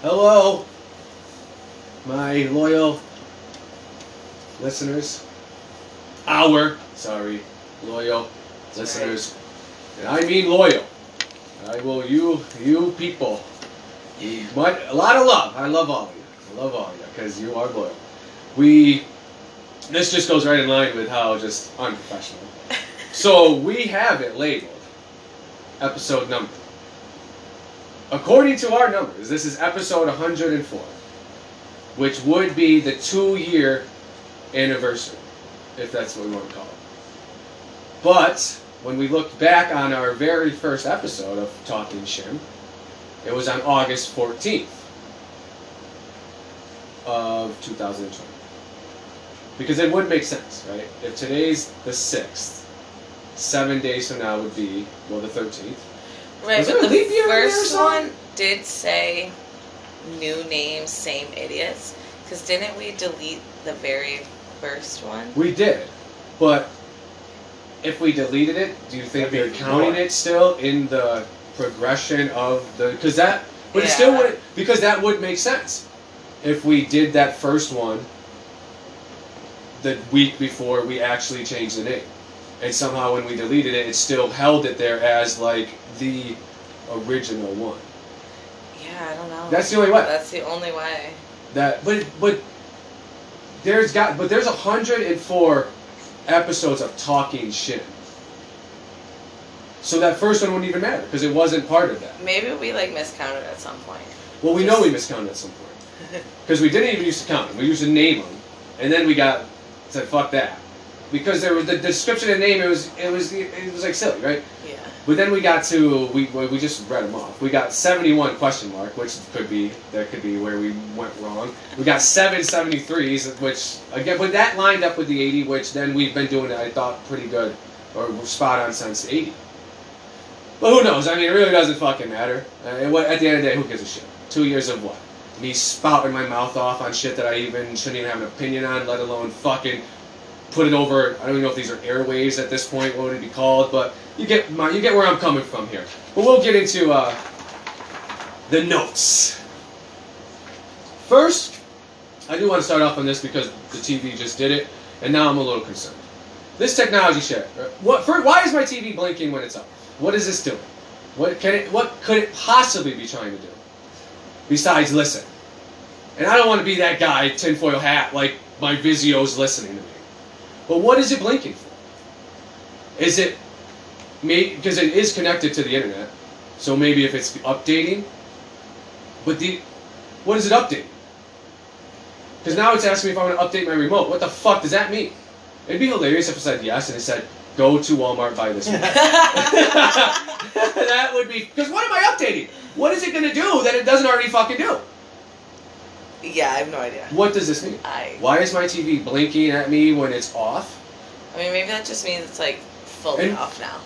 Hello, my loyal listeners. Our, sorry, loyal That's listeners. And I mean loyal. I will, you, you people. But a lot of love. I love all of you. I love all of you because you are loyal. We, this just goes right in line with how just unprofessional. So we have it labeled episode number. According to our numbers, this is episode 104, which would be the two year anniversary, if that's what we want to call it. But when we looked back on our very first episode of Talking Shit, it was on August 14th of 2020. Because it would make sense, right? If today's the 6th, seven days from now would be, well, the 13th. Right, Was but the leap year in there or first something? one did say new names, same idiots. Because didn't we delete the very first one? We did, but if we deleted it, do you think That'd be they're counting more. it still in the progression of the? Because that, but it still Yeah. would because that would make sense if we did that first one the week before we actually changed the name, and somehow when we deleted it, it still held it there as like the original one. Yeah, I don't know. That's the only way. That's the only way. That, but but there's got but there's a hundred and four episodes of talking shit. So that first one wouldn't even matter because it wasn't part of that. Maybe we like miscounted at some point. Well, we know we miscounted at some point because we didn't even used to count them. We used to name them, and then we got said fuck that because there was the description and name. It was it was it was like silly, right? Yeah. But then we got to we we just read them off. We got seventy one question mark, which could be that could be where we went wrong. We got seven seventy threes, which again, but that lined up with the eighty, which then we've been doing I thought pretty good or spot on since eighty. But who knows? I mean, it really doesn't fucking matter. Uh, and what, at the end of the day, who gives a shit? Two years of what? Me spouting my mouth off on shit that I even shouldn't even have an opinion on, let alone fucking put it over. I don't even know if these are airwaves at this point. What would it be called? But you get my, you get where I'm coming from here. But we'll get into uh, the notes. First, I do want to start off on this because the TV just did it, and now I'm a little concerned. This technology shit. uh, What? For, why is my TV blinking when it's up? What is this doing? What can it? What could it possibly be trying to do? Besides listen. And I don't want to be that guy, tinfoil hat, like my Vizio's listening to me. But what is it blinking for? Is it? Because it is connected to the internet, so maybe if it's updating. But the, what is it updating? Because now it's asking me if I want to update my remote. What the fuck does that mean? It'd be hilarious if I said yes and it said go to Walmart buy this. one." that would be because what am I updating? What is it going to do that it doesn't already fucking do? Yeah, I have no idea. What does this mean? I. Why is my TV blinking at me when it's off? I mean, maybe that just means it's like fully And- off now.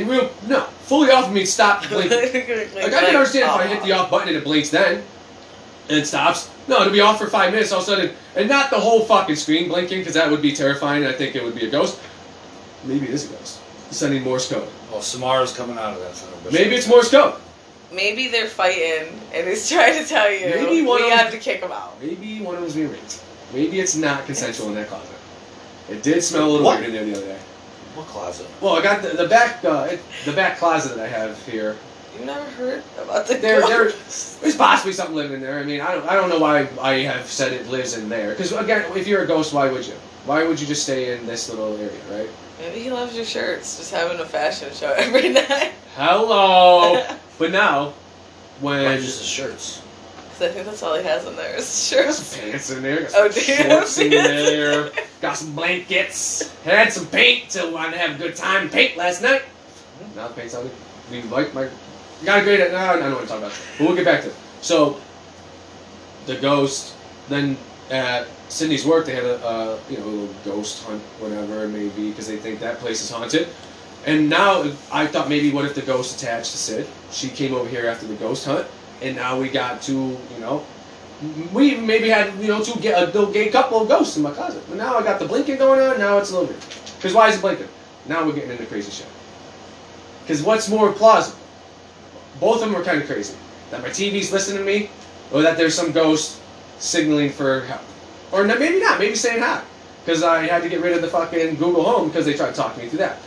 In real, no, fully off means stop blinking. like, Like I can understand if I hit oh. the off button and it blinks then, and it stops. No, it'll be off for five minutes. All of a sudden, and not the whole fucking screen blinking because that would be terrifying. and I think it would be a ghost. Maybe it is a ghost. Sending Morse code. Well, Samara's coming out of that son of a bitch. Maybe it's Morse code. Maybe they're fighting and he's trying to tell you Maybe one we of have to kick him out. Maybe one of them's being raped. Maybe it's not consensual in that closet. It did smell a little What? weird in there the other day. What closet? Well, I got the, the back uh, it, the back closet that I have here. You've never heard about the There, there, there's possibly something living in there. I mean, I don't, I don't know why I have said it lives in there. Because again, if you're a ghost, why would you? Why would you just stay in this little area, right? Maybe he loves your shirts. Just having a fashion show every night. Hello. but now, when Why just the shirts? Because I think that's all he has in there is got shirts. some pants in there, got Oh, some do you? shorts in there, got some blankets, had some paint till I had to have a good time to paint last night. Now the paint's on it. We like my got a great. No, I don't know what I'm talking about. But we'll get back to it. So the ghost. Then at Sydney's work, they had a uh, you know a little ghost hunt, whatever it may be, because they think that place is haunted. And now I thought maybe what if the ghost attached to Sid? She came over here after the ghost hunt, and now we got two, you know, we maybe had you know two ga- a little gay couple of ghosts in my closet. But now I got the blinking going on. Now it's a little weird. Because why is it blinking? Now we're getting into crazy shit. Because what's more plausible? Both of them are kind of crazy. That my TV's listening to me, or that there's some ghost signaling for help, or maybe not, maybe saying hi, because I had to get rid of the fucking Google Home because they tried to talk me through that.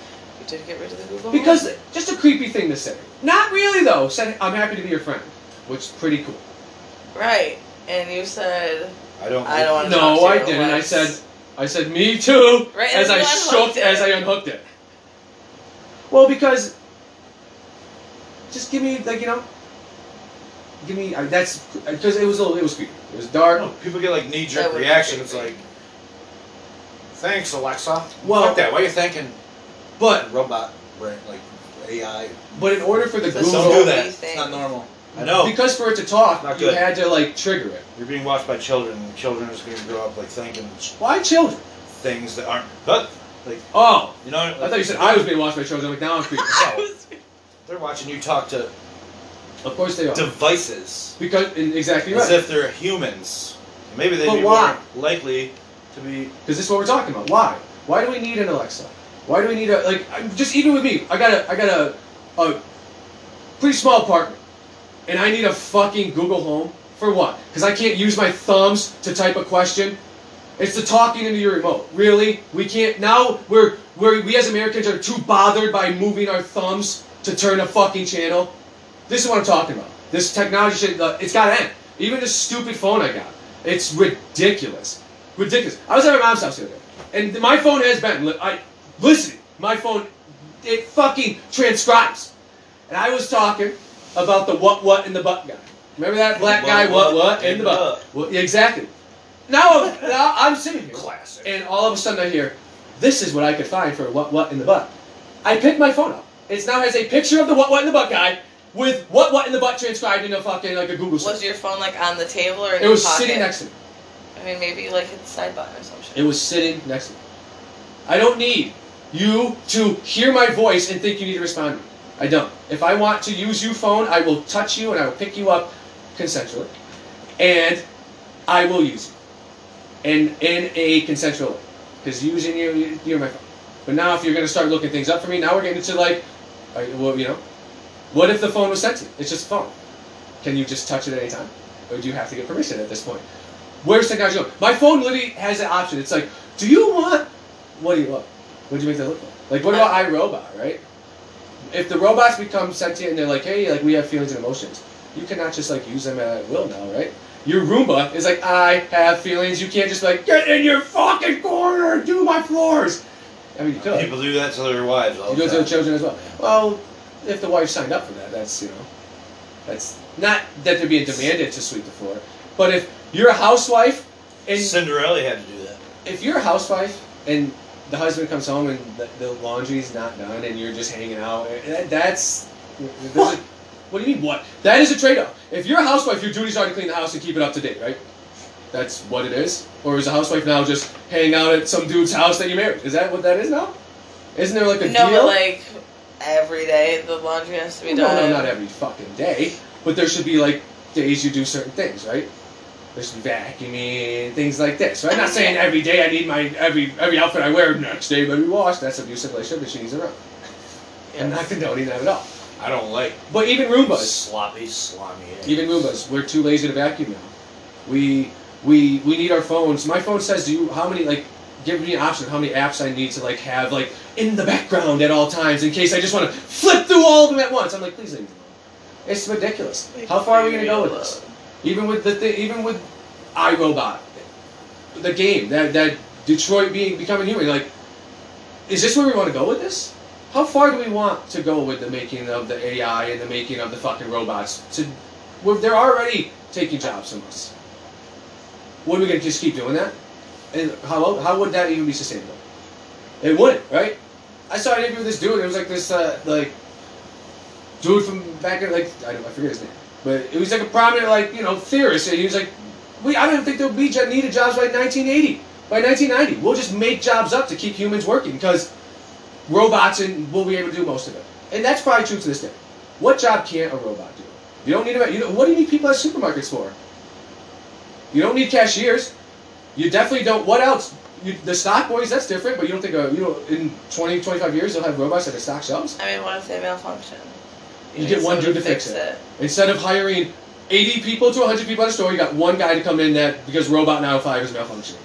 You did get rid of the Google. Because just a creepy thing to say. Not really though. Said I'm happy to be your friend, which is pretty cool. right, and you said I don't. I don't wanna No, talk to I didn't. I said, I said me too. Right as as I shook, unhooked it. as I unhooked it. Well, because just give me like you know, give me I, that's because it was a little, it was creepy. It was dark. No, people get like knee jerk would be reaction. It's like, thanks Alexa. Well- Fuck that. Why are you thinking But robot brain like AI? but in order for the That's Google, Don't do that. thing. It's not normal. I know. because for it to talk, Not you good. had to like trigger it. You're being watched by children. and Children is going to grow up like thinking Why children? things that aren't. But like Oh, you know, I thought you said I was being watched by children. I'm like now I'm creepy. No, they're watching you talk to of course they are. devices Because exactly as right. if they're humans. Maybe they'd But be why? more likely to be. Because this is what we're talking about. Why? Why do we need an Alexa? Why do we need a like? Just even with me, I got a I got a a pretty small apartment, and I need a fucking Google Home for what? Because I can't use my thumbs to type a question. It's the talking into your remote. Really? We can't now. We're we're we as Americans are too bothered by moving our thumbs to turn a fucking channel. This is what I'm talking about. This technology shit. It's got to end. Even this stupid phone I got. It's ridiculous. Ridiculous. I was at my mom's house the other day, and my phone has been. I listen. My phone, it fucking transcribes. And I was talking about the what what in the butt guy. Remember that black What, guy what what what in the butt? Well, exactly. Now, I'm- now I'm sitting here, Classic. and all of a sudden I hear, "This is what I could find for what what in the butt." I pick my phone up. It now has a picture of the what what in the butt guy with what what in the butt transcribed into fucking like a Google search. Was your phone like on the table or in It was pocket? sitting next to me. I mean, maybe like hit the side button or some shit. It was sitting next to me. I don't need you to hear my voice and think you need to respond to. I don't. If I want to use your phone, I will touch you and I will pick you up consensually. And I will use you. And in a consensual way. Because using you, you're my phone. But now if you're going to start looking things up for me, now we're getting into like, you- well, you know, what if the phone was sentient? It's just a phone. Can you just touch it at any time? Or do you have to get permission at this point? Where's technology going? My phone literally has an option. It's like, do you want? What do you want? What do you make that look like? Like, what about iRobot, right? If the robots become sentient and they're like, hey, like we have feelings and emotions, you cannot just like use them at will now, right? Your Roomba is like, I have feelings. You can't just like, get in your fucking corner and do my floors. I mean, you could. People do that to their wives. All You do it to the children as well. Well, if the wife signed up for that, that's you know, that's not that they're being demanded to sweep the floor. But if you're a housewife and Cinderella had to do that. if you're a housewife and the husband comes home and the, the laundry's not done and you're just hanging out, eh, that, that's there's a- what do you mean what? That is a trade-off. If you're a housewife, your duties are to clean the house and keep it up to date, right? That's what it is. Or is a housewife now just hanging out at some dude's house that you married? Is that what that is now? Isn't there like a no, deal? but like every day the laundry has to be no, done. no, not every fucking day. But there should be like days you do certain things, right? Be vacuuming, things like this. Right? I'm not saying every day I need my every every outfit I wear next day but we wash. That's abusive relationship and she needs it around. I'm not condoning that at all. I don't like But even Roombas, sloppy, slimy. eggs. even Roombas, we're too lazy to vacuum now. We we we need our phones. My phone says, "Do you how many like give me an option of how many apps I need to like have like in the background at all times in case I just want to flip through all of them at once." I'm like, please leave. It's ridiculous. How far are we gonna go with this? Even with the thi- even with iRobot, the game that that Detroit being becoming human, like, is this where we want to go with this? How far do we want to go with the making of the AI and the making of the fucking robots? To, they're already taking jobs from us. What are we gonna just keep doing that? And how how would that even be sustainable? It wouldn't, right? I saw an interview with this dude. It was like this, uh, like, dude from back in like I don't I forget his name, but it was like a prominent like you know theorist, and he was like, we I don't even think there'll be needed jobs by 1980, by 1990. We'll just make jobs up to keep humans working because robots and we'll be able to do most of it, and that's probably true to this day. What job can't a robot do? You don't need a, you know what do you need people at supermarkets for? You don't need cashiers. You definitely don't. What else? You, the stock boys, that's different, but you don't think uh, you know in 20, 25 years they'll have robots at the stock shelves? I mean, what if they malfunction? You get one dude to fix it. it. Instead of hiring 80 people to 100 people in a store, you got one guy to come in that because robot 905 is malfunctioning.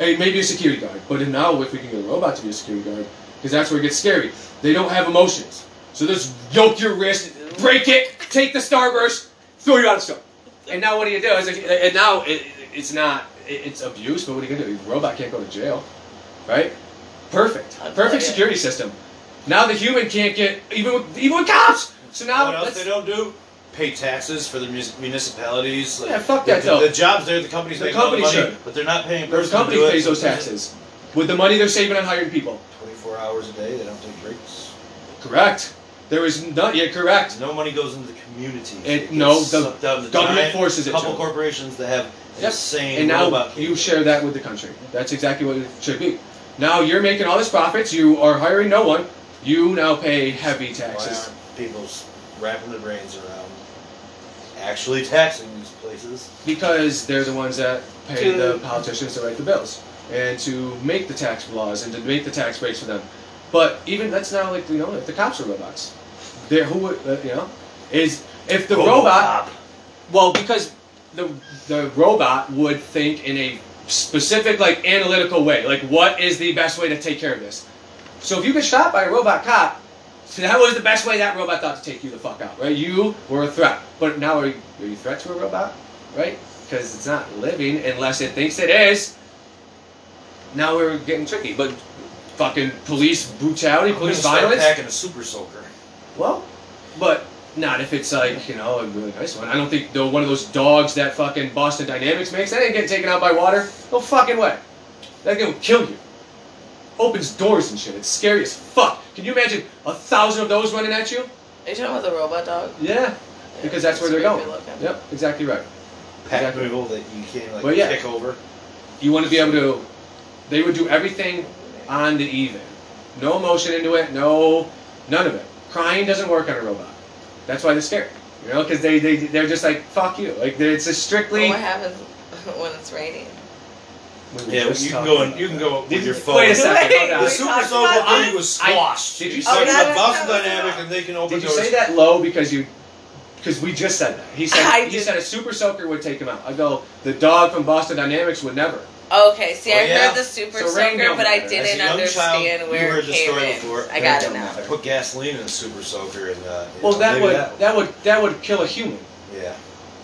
And maybe a security guard. But then now, if we can get a robot to be a security guard, because that's where it gets scary. They don't have emotions. So just yoke your wrist, break it, take the starburst, throw you out of the store. And now what do you do? It's like, and now it, it's not, it- it's abuse, but what are you going to do? The robot can't go to jail. Right? Perfect. I'll Perfect you. security system. Now the human can't get, even with, even with cops. So now, what else let's- they don't do? Pay taxes for the mus- municipalities. Like, Yeah, fuck the, that, the, though. The jobs there, the companies The the company money, should. but they're not paying. a Their person to company do it. those taxes. With the money they're saving on hiring people. Twenty-four hours a day, they don't take breaks. Correct. There is not yet correct. No money goes into the community. It- no, the sucked out of the government forces it Couple to. corporations that have Yep. insane And now you share that with the country. That's exactly what it should be. Now you're making all this profits. You are hiring no one. You now pay heavy taxes. Why aren't people wrapping their brains around actually taxing these places? Because they're the ones that pay the politicians to write the bills and to make the tax laws and to make the tax breaks for them. But even that's now like you know if the cops are robots, they're who would uh, you know is if the robot well because the the robot would think in a specific like analytical way like what is the best way to take care of this. So if you get shot by a robot cop, so that was the best way that robot thought to take you the fuck out, right? You were a threat, but now are you, are you a threat to a robot, right? Because it's not living unless it thinks it is. Now we're getting tricky, but fucking police brutality, police start violence. packing a super soaker. Well, but not if it's like you know a really nice one. I don't think the one of those dogs that fucking Boston Dynamics makes that ain't getting taken out by water. No fucking way. That thing will kill you. Opens doors and shit. It's scary as fuck. Can you imagine a thousand of those running at you? Are you talking about the robot dog? Yeah, because that's where they're going. looking. Yep, exactly right. Pack Exactly. mule that you can't like Well, yeah. kick over. You want to be able to. They would do everything on the even. No emotion into it. No, none of it. Crying doesn't work on a robot. That's why they're scared. You know, because they they they're just like fuck you. Like it's a strictly. Well, what happens when it's raining? We were Yeah, just you can talking go and about you can that. go with your phone. Wait a second. Wait. The super talked soaker about thing it? was I- squashed. did you You say talk that- about Boston that was Dynamic and they can open Did you doors. say that low because you? Because we just said that. He said I he did. said a super soaker would take him out. I go the dog from Boston Dynamics would never. Okay, see, Oh, I yeah. heard the super So rain soaker, don't but I matter. didn't young understand child, where you it heard the came story in. before. I got it now. I put gasoline in a super soaker and uh, you Well, know, that maybe would that, that would that would kill a human. yeah.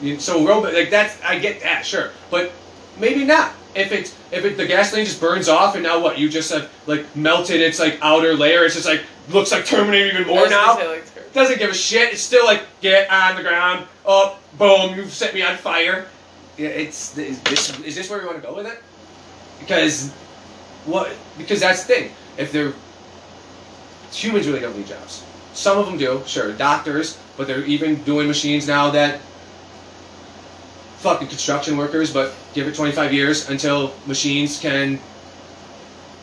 You- So robot like that's I get that sure, but maybe not. If it's if it the gasoline just burns off and now what you just have like melted its like outer layer, it's just like looks like Terminator even more now. like. Doesn't give a shit. It's still like get on the ground, up, boom, you've set me on fire. Yeah, it's is this is this where we want to go with it? Because what? Because that's the thing. If they're humans, really don't need jobs. Some of them do, sure, doctors, but they're even doing machines now that fucking construction workers. But give it 25 years until machines can.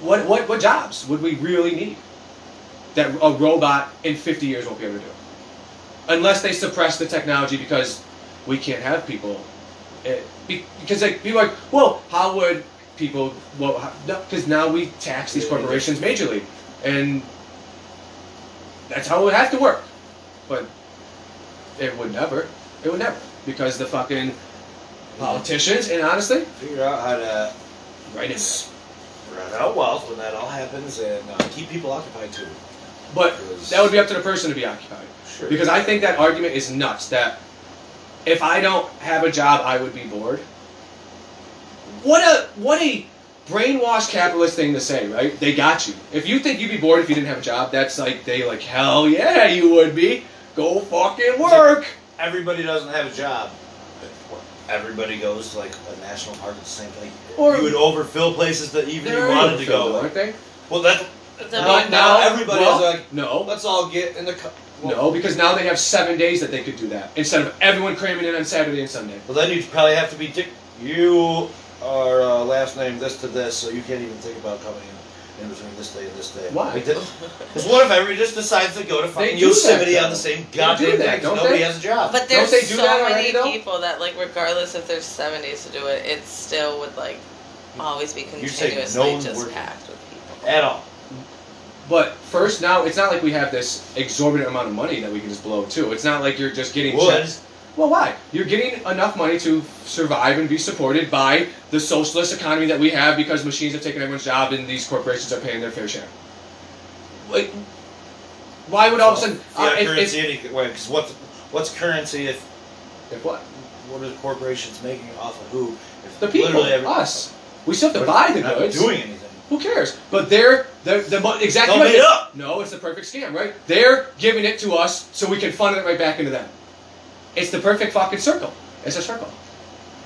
What what what jobs would we really need? That a robot in 50 years won't be able to do, unless they suppress the technology because we can't have people. Eh, it, because like people are like, well, how would people? Well, because now we tax these corporations majorly, and that's how it would have to work. But it would never. It would never because the fucking politicians and honestly, Figure out how to right in there. spread out wealth when that all happens and uh, keep people occupied too. But that would be up to the person to be occupied. Sure. Because I think that argument is nuts. That if I don't have a job, I would be bored. What a what a brainwashed capitalist thing to say, right? They got you. If you think you'd be bored if you didn't have a job, that's like they like hell yeah you would be. Go fucking work. everybody doesn't have a job. Everybody goes to like a national park. It's the same thing. Or- you would overfill places that even you wanted to overfilled, go. aren't they? Well, that The But now dog. everybody well, like, no, let's all get in the. Co- well, no, because now they have seven days that they could do that instead of everyone cramming in on Saturday and Sunday. Well, then you'd probably have to be. Dick- you are uh, last name this to this, so you can't even think about coming in, in between this day and this day. Why? Because what if everybody just decides to go to fucking do that, Yosemite though. on the same do goddamn that, day? 'cause don't Nobody they? has a job. But there's they do so that many though? people that like, regardless if there's seven days to do it, it still would like always be You're saying continuously no one's just working. packed with people. At all. But first, now it's not like we have this exorbitant amount of money that we can just blow too. It's not like you're just getting Would. checks. Well, why? You're getting enough money to survive and be supported by the socialist economy that we have because machines have taken everyone's job and these corporations are paying their fair share. Like, why would all of a sudden? Yeah, uh, currency any way, because what's what's currency if if what? what are the corporations making off of who? If The people, us. We still have to buy the goods. doing anything. Who cares? But they're they're the exactly They'll made up. No, it's the perfect scam, right? They're giving it to us so we can funnel it right back into them. It's the perfect fucking circle. It's a circle.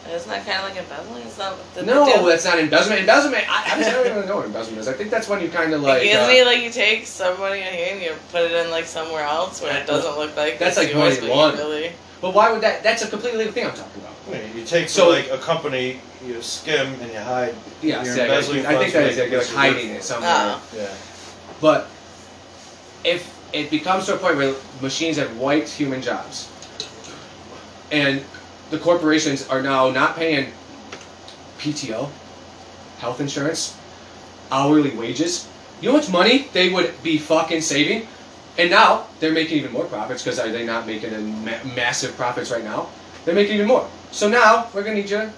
Isn't that kind of like embezzling? Is that the No, the deal? that's not embezzlement. Embezzlement. I, I don't even know what embezzlement is. I think that's when you kind of like. Like, isn't uh, it like you take some money here and you put it in like somewhere else where it doesn't look like That's like yours, money but laundering. really but why would that? That's a completely different thing I'm talking about. I mean, you take So- so like a company, you skim and you hide. Yeah, You're see, I, embezzling I think that is that to is make like, this hiding it somewhere. Oh. Yeah. But if it becomes to a point where machines have wiped human jobs, and the corporations are now not paying PTO, health insurance, hourly wages, you know how much money they would be fucking saving? And now they're making even more profits because are they not making ma- massive profits right now? They're making even more. So now we're gonna need you to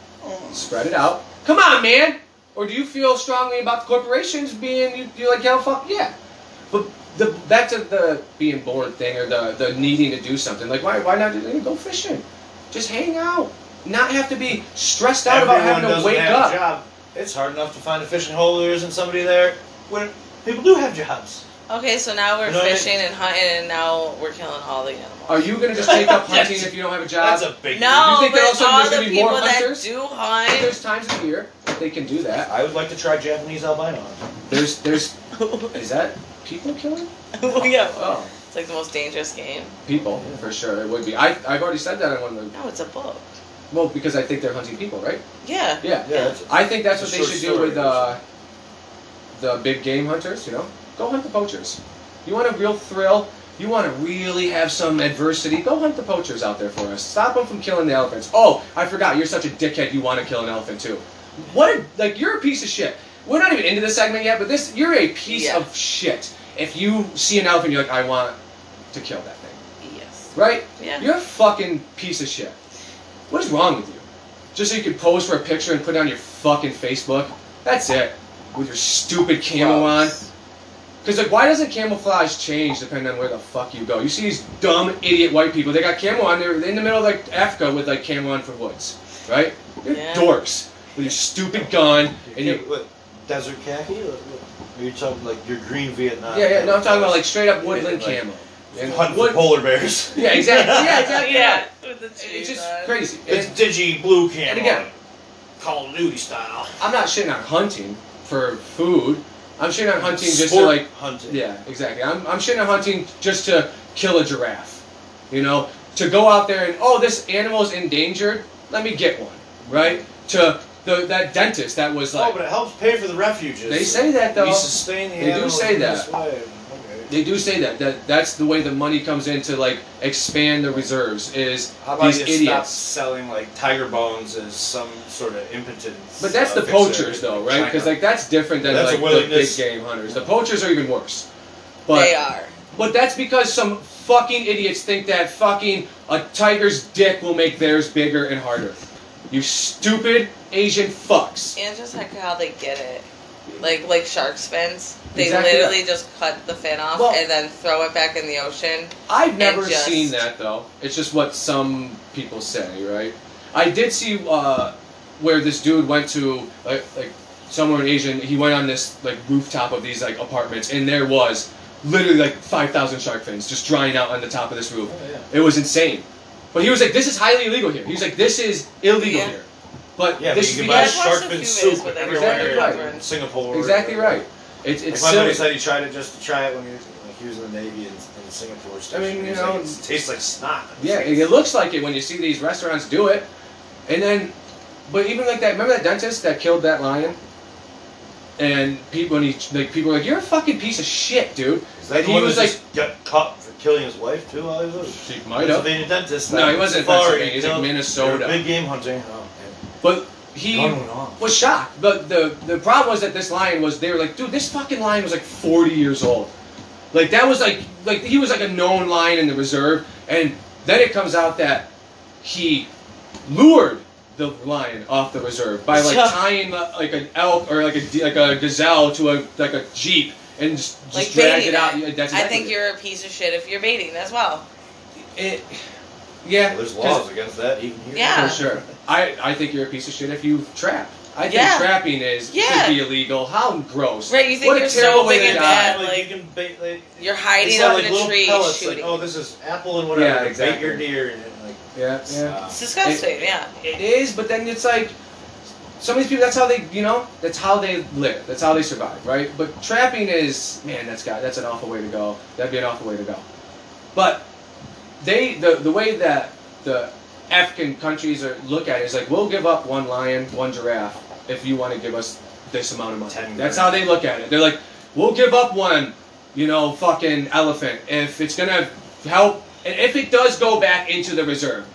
spread it out. Come on, man. Or do you feel strongly about the corporations being you, you're like, yeah, fuck yeah. But the back to the being born thing or the the needing to do something. Like why why not do go fishing? Just hang out. Not have to be stressed out Everyone about having to wake have up. a job. It's hard enough to find a fishing hole. There isn't somebody there. When people do have jobs. Okay, so now we're You know what I mean? fishing and hunting, and now we're killing all the animals. Are you gonna just take up Yes. hunting if you don't have a job? That's a big. no, You think that all but all there's the gonna more people that hunters? do hunt. There's times of year that they can do that. I would like to try Japanese albino. There's there's is that people killing? Oh, yeah, Oh, it's like the most dangerous game. people for sure. It would be. I I've already said that on one of the No, it's a book. well because I think they're hunting people, right? Yeah. Yeah. Yeah, that's I think that's It's what they short should do with uh, the big game hunters. You know, go hunt the poachers. You want a real thrill? You want to really have some adversity? Go hunt the poachers out there for us. Stop them from killing the elephants. Oh, I forgot. You're such a dickhead. You want to kill an elephant too. What? A, like you're a piece of shit. We're not even into this segment yet, but this you're a piece Yeah. of shit. If you see an elephant, you're like, I want to kill that thing. Yes. Right? Yeah. You're a fucking piece of shit. What is wrong with you? Just so you can pose for a picture and put it on your fucking Facebook? That's it. With your stupid camo on. Because, like, why doesn't camouflage change depending on where the fuck you go? You see these dumb, idiot white people, they got camo on, they're in the middle of, like, Africa with, like, camo on for woods. Right? You're Yeah. dorks. With your stupid gun and your. what, desert khaki? What- what- Are you talking like your green Vietnam? Yeah, yeah, no, I'm talking about, like, straight up woodland Like, camo. And hunt wood- for polar bears. Yeah, exactly. Yeah, exactly. yeah. With the It's trees just crazy. It's And- digi blue camo. And again- Call of Duty style. I'm not shitting on hunting for food. I'm shitting on hunting just to Sport like hunting. yeah, exactly. I'm I'm shitting on hunting just to kill a giraffe. You know, to go out there and oh this animal is endangered, let me get one, right? To the that dentist that was like oh, like but it helps pay for the refuges. they say that though. We sustain the They do animals say in that. this way. Okay. They do say that that that's the way the money comes in to like expand the reserves is How about these you stop idiots. selling like tiger bones as some sort of impotent? But that's the uh, fixer poachers in though, right? Because like that's different than That's like the big game hunters. The poachers are even worse. But they are. But that's because some fucking idiots think that fucking a tiger's dick will make theirs bigger and harder. You stupid Asian fucks. And just like how they get it. Like like shark's fins. They Exactly literally just cut the fin off Well- and then throw it back in the ocean. I've never just- seen that though. It's just what some people say, right? I did see uh, where this dude went to like, like somewhere in Asia. and He went on this like rooftop of these like apartments, and there was literally like five thousand shark fins just drying out on the top of this roof. Oh, yeah. It was insane. But he was like, "This is highly illegal here." He was like, "This is illegal Yeah. here." But Yeah, but you can buy shark fin soup videos where they everywhere Exactly right. in Singapore. exactly right. It's Like it's my buddy said he tried it just to try it when he was, like, he was in the Navy in, in Singapore. I mean, you know- like, it tastes like snot. Yeah, it looks like it when you see these restaurants do it. And then, but even like that, remember that dentist that killed that lion? And people, and he, like, people were like, "You're a fucking piece of shit, dude." Is that he was like, just got caught for killing his wife too? Oh, While he was "She might have." Pennsylvania dentist. No, he wasn't Pennsylvania. He's like Minnesota. Big game hunting. Oh, But he Gun went off. was shocked. But the the problem was that this lion was. They were like, "Dude, this fucking lion was like 40 years old." Like that was like like he was like a known lion in the reserve, and then it comes out that he lured the lion off the reserve by like tying like an elk or like a like a gazelle to a like a jeep and just, just Like dragged baiting it out. it. Yeah, That's I think it. you're a piece of shit if you're baiting as well. It, yeah, Well, there's 'cause- laws against that even here. Yeah. for sure. I, I think you're a piece of shit if you trap. I think Yeah. trapping is Yeah. should be illegal. How gross. Right, you think what you're a terrible so way big to and die. bad. like, like- you can bait, like, You're they hiding sell, up like in a little tree pellets, shooting. Like, oh, this is apple and whatever. Yeah, to exactly. Bait your deer and like. Yeah, yeah. uh, It's disgusting, yeah. It is, but then it's like some of these people. That's how they, you know, that's how they live. That's how they survive, right? But trapping is, man, that's got that's an awful way to go. That'd be an awful way to go. But they, the the way that the African countries are look at it is like, we'll give up one lion, one giraffe, if you want to give us this amount of money. Ten That's how they look at it. They're like, we'll give up one, you know, fucking elephant if it's gonna help, and if it does go back into the reserve,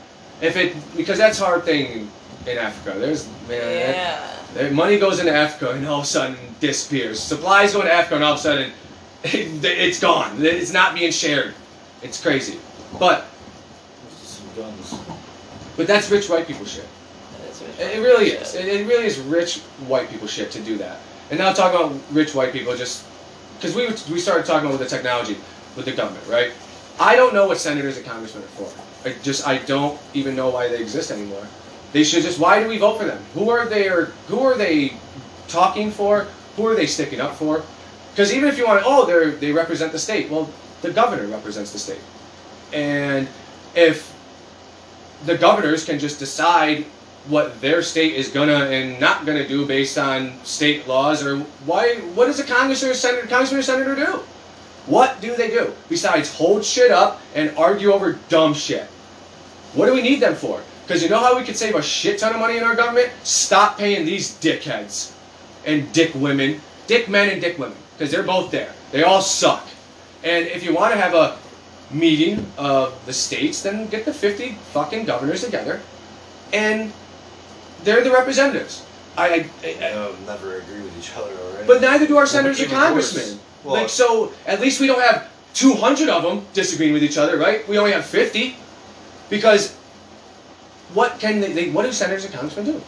if it because that's hard thing in Africa. There's man, Yeah. there- money goes into Africa and all of a sudden disappears. Supplies go into Africa and all of a sudden it's gone. It's not being shared. It's crazy. But but that's rich white people shit. That is what It really is. It, it really is rich white people shit to do that. And now talking about rich white people, just because we we started talking about the technology, with the government, right? I don't know what senators and congressmen are for. I just I don't even know why they exist anymore. They should just. Why do we vote for them? Who are they? Or who are they talking for? Who are they sticking up for? Because even if you want, oh, they they represent the state. Well, the governor represents the state, and if the governors can just decide what their state is gonna and not gonna do based on state laws or why what does a congress or a senator congressman or senator do? What do they do besides hold shit up and argue over dumb shit? What do we need them for? Because you know how we could save a shit ton of money in our government? Stop paying these dickheads and dick women dick men and dick women because they're both there. They all suck. And if you want to have a meeting of the states, then get the 50 fucking governors together, and they're the representatives. I, I, I never agree with each other already. but neither do our Well, senators or congressmen. Well, like so, at least we don't have 200 of them disagreeing with each other, right? We only have 50, because what can they? they what do senators and congressmen do?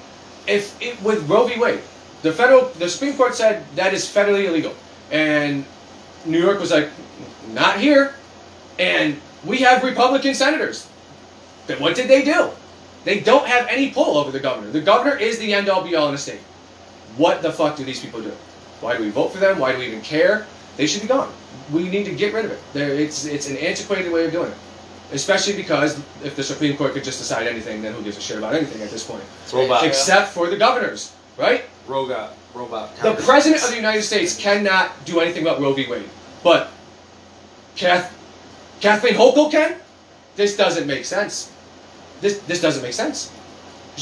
If it, with Roe v. Wade, the federal, the Supreme Court said that is federally illegal, and New York was like, not here, and we have Republican senators. Then what did they do? They don't have any pull over the governor. The governor is the end all be all in a state. What the fuck do these people do? Why do we vote for them? Why do we even care? They should be gone. We need to get rid of it. There, it's it's an antiquated way of doing it. Especially because if the Supreme Court could just decide anything, then who gives a shit about anything at this point? robot. Except for the governors, right? robot, robot. The president of the United States cannot do anything about Roe v. Wade. But Kath, Kathleen Hochul can? This doesn't make sense. This, this doesn't make sense.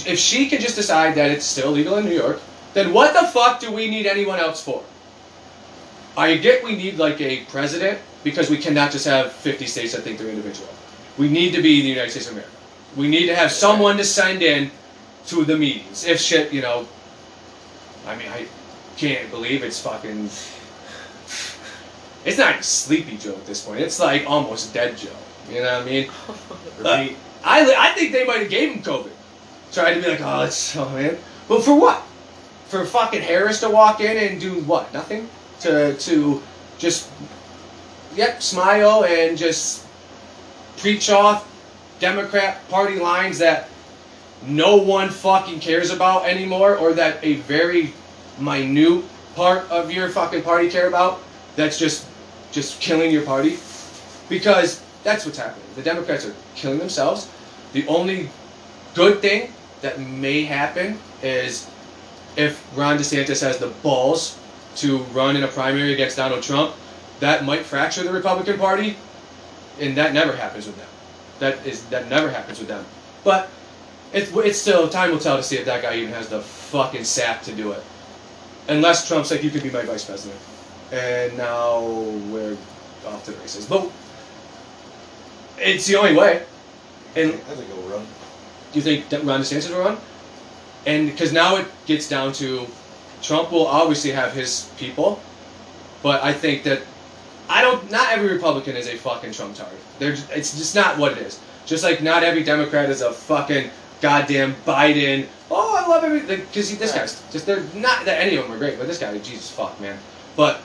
If she can just decide that it's still legal in New York, then what the fuck do we need anyone else for? I get we need like a president because we cannot just have 50 states that think they're individual. We need to be the United States of America. We need to have someone to send in to the meetings. If shit, you know, I mean, I can't believe it's fucking. It's not a sleepy Joe at this point. It's like almost dead Joe. You know what I mean? I, I think they might have gave him COVID. Tried to be like, oh, it's oh man. But for what? For fucking Harris to walk in and do what? Nothing? To to just yep, smile and just preach off Democrat Party lines that no one fucking cares about anymore, or that a very minute part of your fucking party care about. That's just just killing your party, because that's what's happening. The Democrats are killing themselves. The only good thing that may happen is if Ron DeSantis has the balls to run in a primary against Donald Trump, that might fracture the Republican Party, and that never happens with them. That is that never happens with them. But it's it's still time will tell to see if that guy even has the fucking sap to do it. Unless Trump's like, you can be my vice president, and now we're off to the races. But it's the only way. And I think it'll run. do you think that Ron DeSantis will run? And because now it gets down to Trump will obviously have his people, but I think that I don't. Not every Republican is a fucking Trump. They're just, it's just not what it is. Just like not every Democrat is a fucking goddamn Biden. Oh, I love everything because this guy's just they're not that any of them are great, but this guy, Jesus fuck, man. But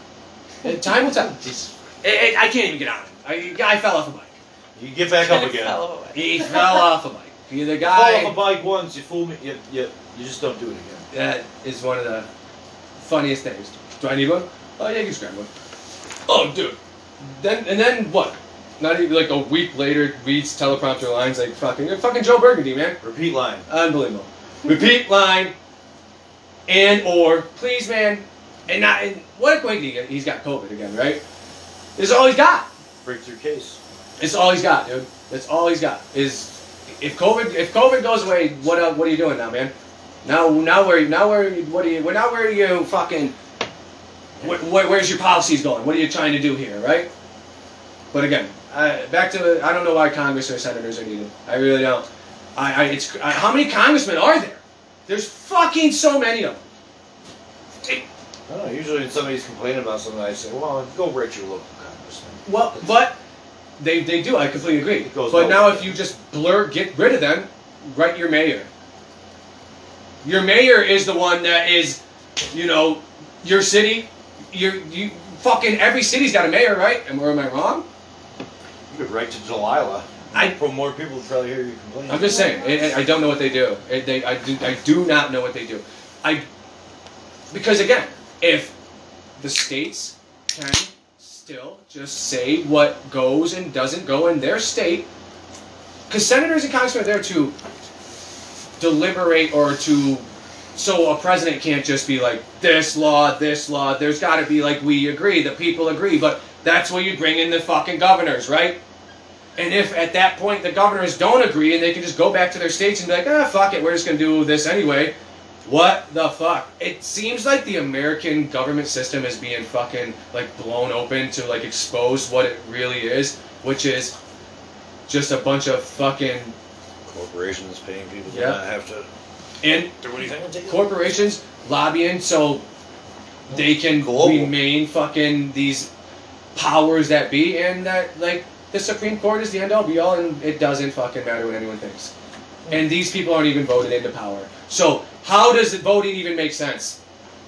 uh, time will tell. Jeez. I, I- I can't even get on it. I, guy fell off a bike. You get back up again. Fell away. He fell off a bike. He- The Fall off a bike once, you fool me, you, you, you just don't do it again. that is one of the funniest things. Do I need one? Oh yeah, you can just grab one. Oh, dude. Then and then what? Not even like a week later, reads teleprompter lines like fucking you're fucking Joe Burgundy, man. Repeat line. Unbelievable. Repeat line. And or please, man. And not and what a quick he he's got COVID again, right? This is all he's got. Breakthrough case. It's all he's got, dude. That's all he's got. Is if COVID if COVID goes away, what uh, what are you doing now, man? Now now where now where what are you well, now where are you fucking where, where, where's your policies going? What are you trying to do here, right? But again, uh, back to I don't know why Congress or senators are needed. I really don't. I, I it's I, how many congressmen are there? There's fucking so many of them. I don't know, usually when somebody's complaining about something, I say, well, go write your local congressman. Well, but they, they do. I completely agree. It goes But both now, if ways. you just blur, get rid of them, write your mayor. Your mayor is the one that is, you know, your city. Your you fucking every city's got a mayor, right? And where am I wrong? You could write to Delilah. I- For more people to probably hear you complain. I'm just saying. I, I- I don't know what they do. I, they, I, do, I do not know what they do. I because again, if the states can still just say what goes and doesn't go in their state, because senators and congressmen are there to deliberate or to so a president can't just be like this law, this law. There's got to be like we agree, the people agree, but that's where you bring in the fucking governors, right? And if at that point the governors don't agree and they can just go back to their states and be like, ah, fuck it, we're just gonna do this anyway. What the fuck? It seems like the American government system is being fucking like blown open to like expose what it really is, which is just a bunch of fucking Corporations paying people to Yeah. not have to and do anything. and take it. corporations lobbying so they can Global. remain fucking these powers that be and that like the Supreme Court is the end all be all and it doesn't fucking matter what anyone thinks. And these people aren't even voted into power. So how does the voting even make sense?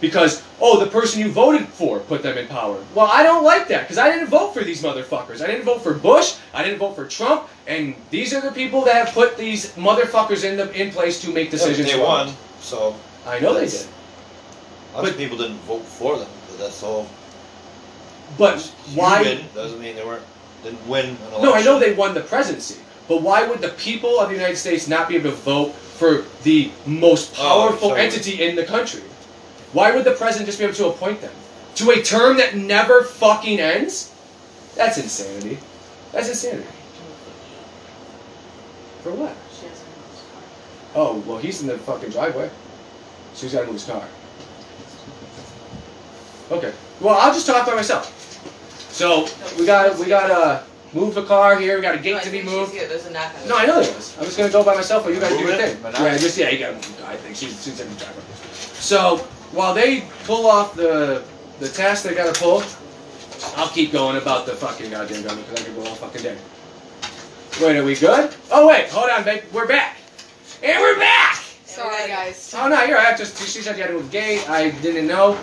Because oh the person you voted for put them in power. Well I don't like that because I didn't vote for these motherfuckers. I didn't vote for Bush, I didn't vote for Trump, and these are the people that have put these motherfuckers in the in place to make Yeah, decisions. they for us. won, so I know they did. lots of But- people didn't vote for them. But that's all. But why? win doesn't mean they weren't didn't win an election. No, I know they won the presidency. But why would the people of the United States not be able to vote for the most Oh, powerful sorry. entity in the country? Why would the president just be able to appoint them to a term that never fucking ends? That's insanity. That's insanity. For what? She has her mom's car. Oh, well, he's in the fucking driveway. So he's got to move his car. Okay. Well, I'll just talk by myself. So we got we got to move the car here. We got a No, gate I to be think moved. she's good. There's a knock on No, I know there was. I'm just gonna go by myself, but you guys do Move your it? thing. But not- Yeah, just yeah, you gotta. I think she's she's in the driver. So while they pull off the the task they gotta pull, I'll keep going about the fucking goddamn government because I could go all fucking day. Wait, are we good? Oh wait, hold on, babe. We're back, and we're back. Sorry, guys. Oh no, you're right. Just she said you had to move the gate. I didn't know,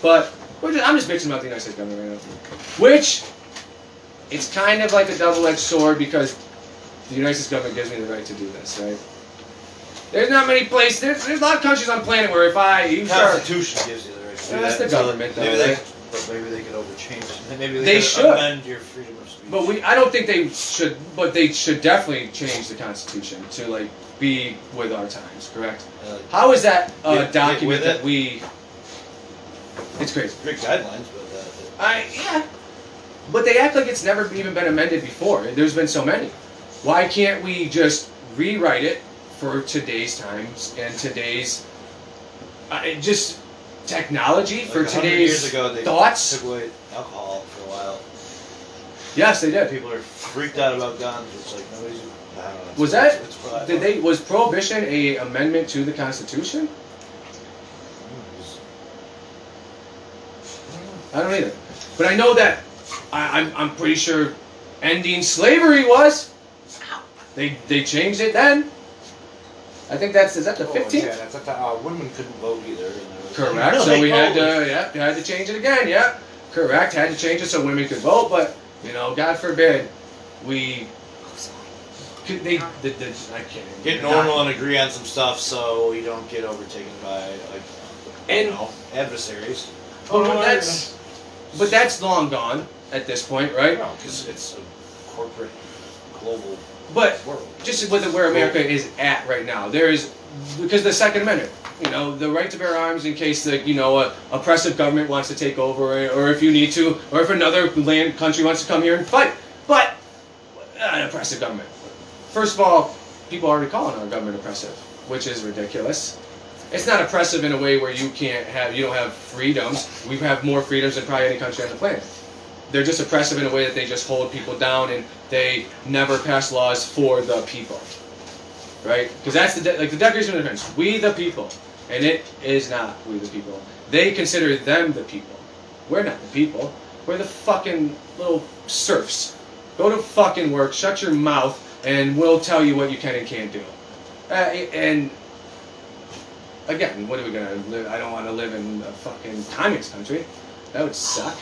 but just, I'm just bitching about the United States government right now, which it's kind of like a double-edged sword because the United States government gives me the right to do this, right? There's not many places. There's, there's a lot of countries on the planet where if I you The start, Constitution gives you the right to do that's that. the government, though, Maybe they, right? but maybe they could overchange. Maybe they, They could should. amend your freedom of speech. but we I don't think they should. But they should definitely change the Constitution to like be with our times. Correct? Uh, How is that a get document with that it. we? It's crazy. great guidelines, but uh, I yeah, but they act like it's never even been amended before. There's been so many. Why can't we just rewrite it for today's times and today's uh, just technology like for 100 today's years ago they thoughts? took away alcohol for a while. Yes, they did. People are freaked out about guns. It's like nobody's. I don't know. Was that- It's, it's Did they was prohibition a amendment to the Constitution? I don't either. But I know that I, I'm I'm pretty sure ending slavery was. They they changed it then. I think that's is that the fifteenth? Oh, fifteenth. yeah, that's at the, uh, women couldn't vote either. and there Correct. So we had to, yeah, had to change it again. Yeah, correct. Had to change it so women could vote, but you know, God forbid, we could they the, the I can't Get normal and agree on some stuff so you don't get overtaken by like And- you know, adversaries. But, but that's but that's long gone at this point, right? No, because it's a corporate global But world. just with where America is at right now, there is because the Second Amendment, you know, the right to bear arms in case the you know a oppressive government wants to take over, or if you need to, or if another land country wants to come here and fight. But uh, an oppressive government. First of all, people are already calling our government oppressive, which is ridiculous. It's not oppressive in a way where you can't have you don't have freedoms. We have more freedoms than probably any country on the planet. They're just oppressive in a way that they just hold people down and they never pass laws for the people right? Because that's the de- like the Declaration of Independence. We the people, and it is not we the people. They consider them the people. We're not the people. We're the fucking little serfs. Go to fucking work, shut your mouth, and we'll tell you what you can and can't do. Uh, and again, what are we gonna live? I don't want to live in a fucking communist country. That would suck.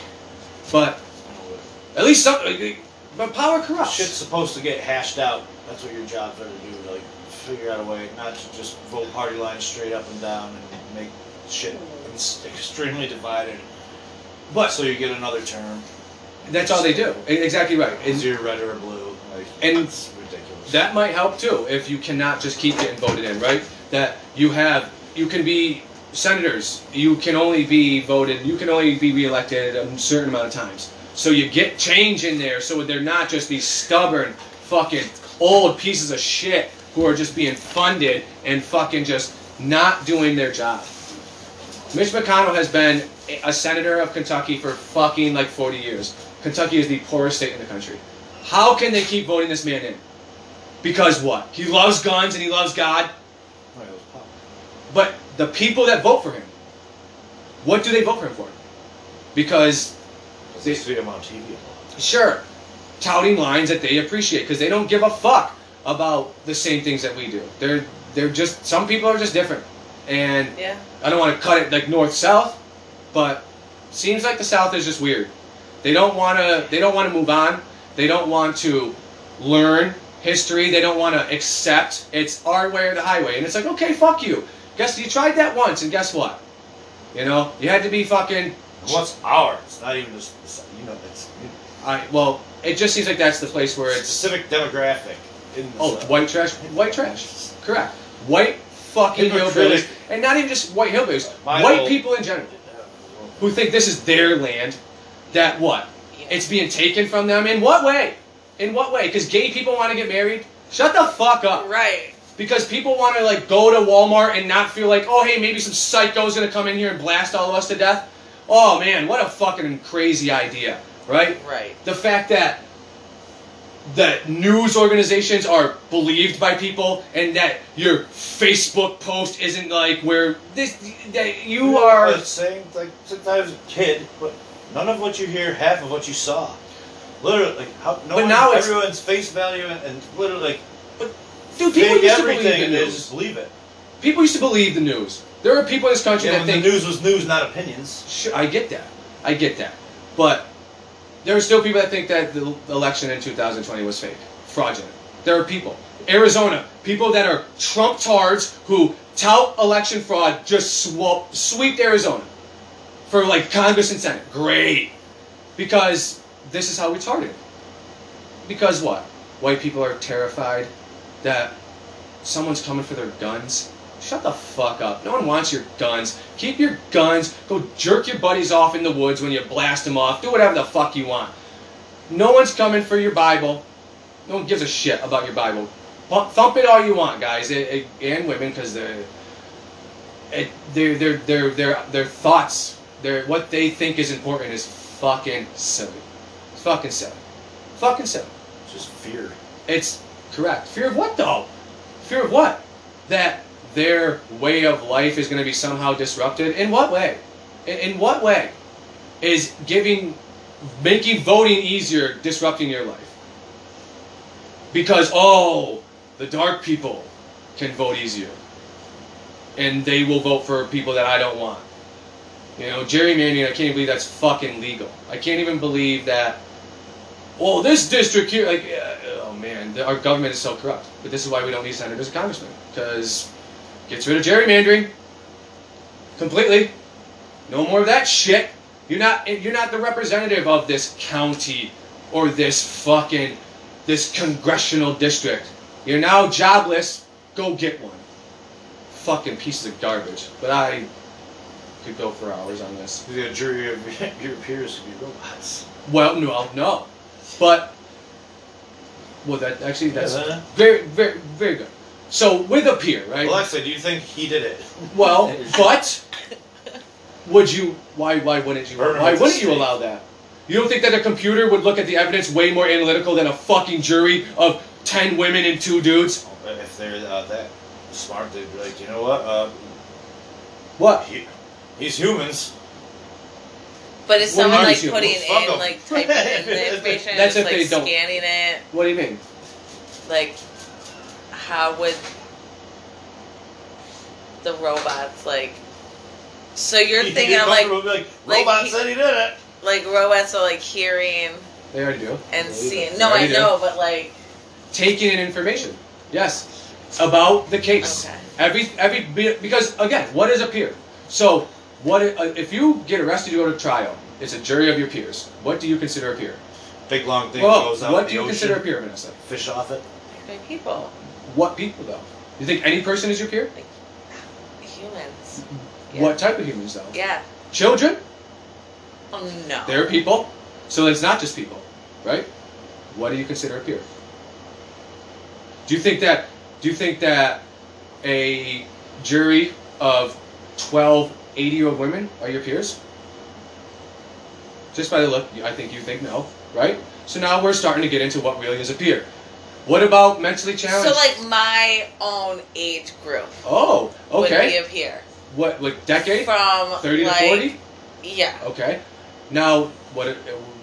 But at least some. But power corrupts. Shit's supposed to get hashed out. That's what your jobs are to do. Like figure out a way, not to just vote party lines straight up and down and make shit extremely divided. But so you get another term. that's all they do. Exactly right. And Is your red or blue? Like And it's ridiculous. That might help too if you cannot just keep getting voted in, right? That you have, you can be senators, you can only be voted, you can only be reelected a certain amount of times. So you get change in there so they're not just these stubborn, fucking old pieces of shit who are just being funded and fucking just not doing their job. Mitch McConnell has been a senator of Kentucky for fucking like 40 years. Kentucky is the poorest state in the country. How can they keep voting this man in? Because what? He loves guns and he loves God. But the people that vote for him, what do they vote for him for? Because, Because they see him on TV sure, touting lines that they appreciate because they don't give a fuck about the same things that we do. They're they're just some people are just different, and Yeah. I don't want to cut it like north south, but seems like the south is just weird. They don't want to. They don't want to move on. They don't want to learn history. They don't want to accept it's our way or the highway. And it's like, okay, fuck you. Guess you tried that once, and guess what? You know, you had to be fucking. What's ours? It's not even just you know it's I well, it just seems like that's the place where it's. specific demographic. In the Oh, South. white trash. White trash. Correct. White fucking hillbillies, and not even just white hillbillies. My white old- people in general who think this is their land. That what? It's being taken from them. In what way? In what way? Because gay people want to get married? Shut the fuck up. Right. Because people want to like go to Walmart and not feel like, oh hey, maybe some psycho's gonna come in here and blast all of us to death. Oh man, what a fucking crazy idea, right? Right. The fact that that news organizations are believed by people and that your Facebook post isn't like where this that you are It's saying like since I was a kid, but none of what you hear, half of what you saw. Literally, like how no But one, now it's- everyone's face value and, and literally like dude people fake used to believe the news. just believe it. People used to believe the news. There are people in this country Yeah, that think the news was news, not opinions. Sure, I get that. I get that. But there are still people that think that the election in 2020 was fake, fraudulent. There are people. Arizona, people that are Trump tards who tout election fraud just swap, Arizona for like Congress and Senate. Great. Because this is how retarded. Because what? White people are terrified that someone's coming for their guns. Shut the fuck up. No one wants your guns. Keep your guns. Go jerk your buddies off in the woods when you blast them off. Do whatever the fuck you want. No one's coming for your Bible. No one gives a shit about your Bible. Thump it all you want, guys, It- it- and women, because they're, it, their their their their their thoughts, their what they think is important is fucking silly. It's fucking silly. Fucking silly. It's just fear. It's correct. Fear of what though? Fear of what? That their way of life is going to be somehow disrupted. In what way? In, what way is giving, making voting easier disrupting your life? Because oh, the dark people can vote easier. And they will vote for people that I don't want. You know, gerrymandering, I can't believe that's fucking legal. I can't even believe that, well, this district here, like, uh, oh man, our government is so corrupt. But this is why we don't need senators and congressmen. Because gets rid of gerrymandering completely. No more of that shit. You're not you're not the representative of this county or this fucking this congressional district. You're now jobless. Go get one. Fucking pieces of garbage. But I could go for hours on this. The jury of your peers could be robots. Well, no, no, but well, that actually that's Yeah, that- very, very, very good. So with a peer, right? Alexa, do you think he did it? Well, but would you? Why? Why wouldn't you? Burn him Why at the wouldn't you stake. allow that? You don't think that a computer would look at the evidence way more analytical than a fucking jury of ten women and two dudes? If they're uh, that smart, they'd be like, you know what? Uh, What? he, he's humans. But is Well, someone now like you- putting well, fuck in 'em. like typing in the information, That's and if just, they like don't. scanning it? What do you mean? Like, how would the robots like? So you're He'd thinking get of like comfortable and be like robot he- said he did it. like robots are like hearing They already do. and Yeah, seeing. they No, I already do. know, but like Taking in information. Yes, about the case. Okay. Every every because again, what is a peer? So what uh, if you get arrested? You go to trial. It's a jury of your peers. What do you consider a peer? Big long thing Well, goes out what do the you ocean, consider a peer, Vanessa? Fish off it. they're people, What people though? You think any person is your peer? humans. Mm-hmm. Yeah. What type of humans though? Yeah. Children? Oh no. They're people. So it's not just people, right? What do you consider a peer? Do you think that do you think that a jury of 12 80-year-old women are your peers? Just by the look, I think you think no, right? So now we're starting to get into what really is a peer. What about mentally challenged? So like my own age group oh, okay. would be peer. What like decade? From 30 like, to 40? Yeah. Okay. Now, what uh,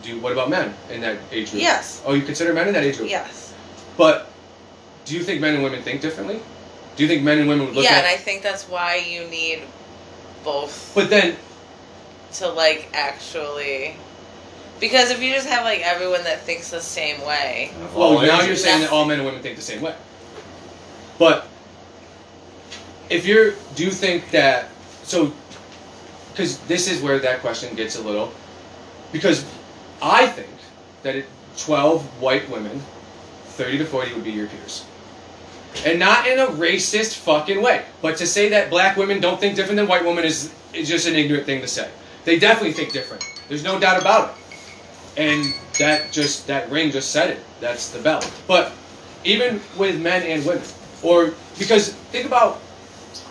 do? What about men in that age group? Yes. Oh, you consider men in that age group? Yes. But do you think men and women think differently? Do you think men and women would look yeah, at? and I think that's why you need both but then, to like actually because if you just have like everyone that thinks the same way Of well, now you're saying that all men and women think the same way. But if you're, do you think that? So, because this is where that question gets a little, because I think that it, 12 white women, 30 to 40 would be your peers. And not in a racist fucking way. But to say that black women don't think different than white women is, is just an ignorant thing to say. They definitely think different. There's no doubt about it. And that just, that ring just said it. That's the bell. But even with men and women, or, because think about,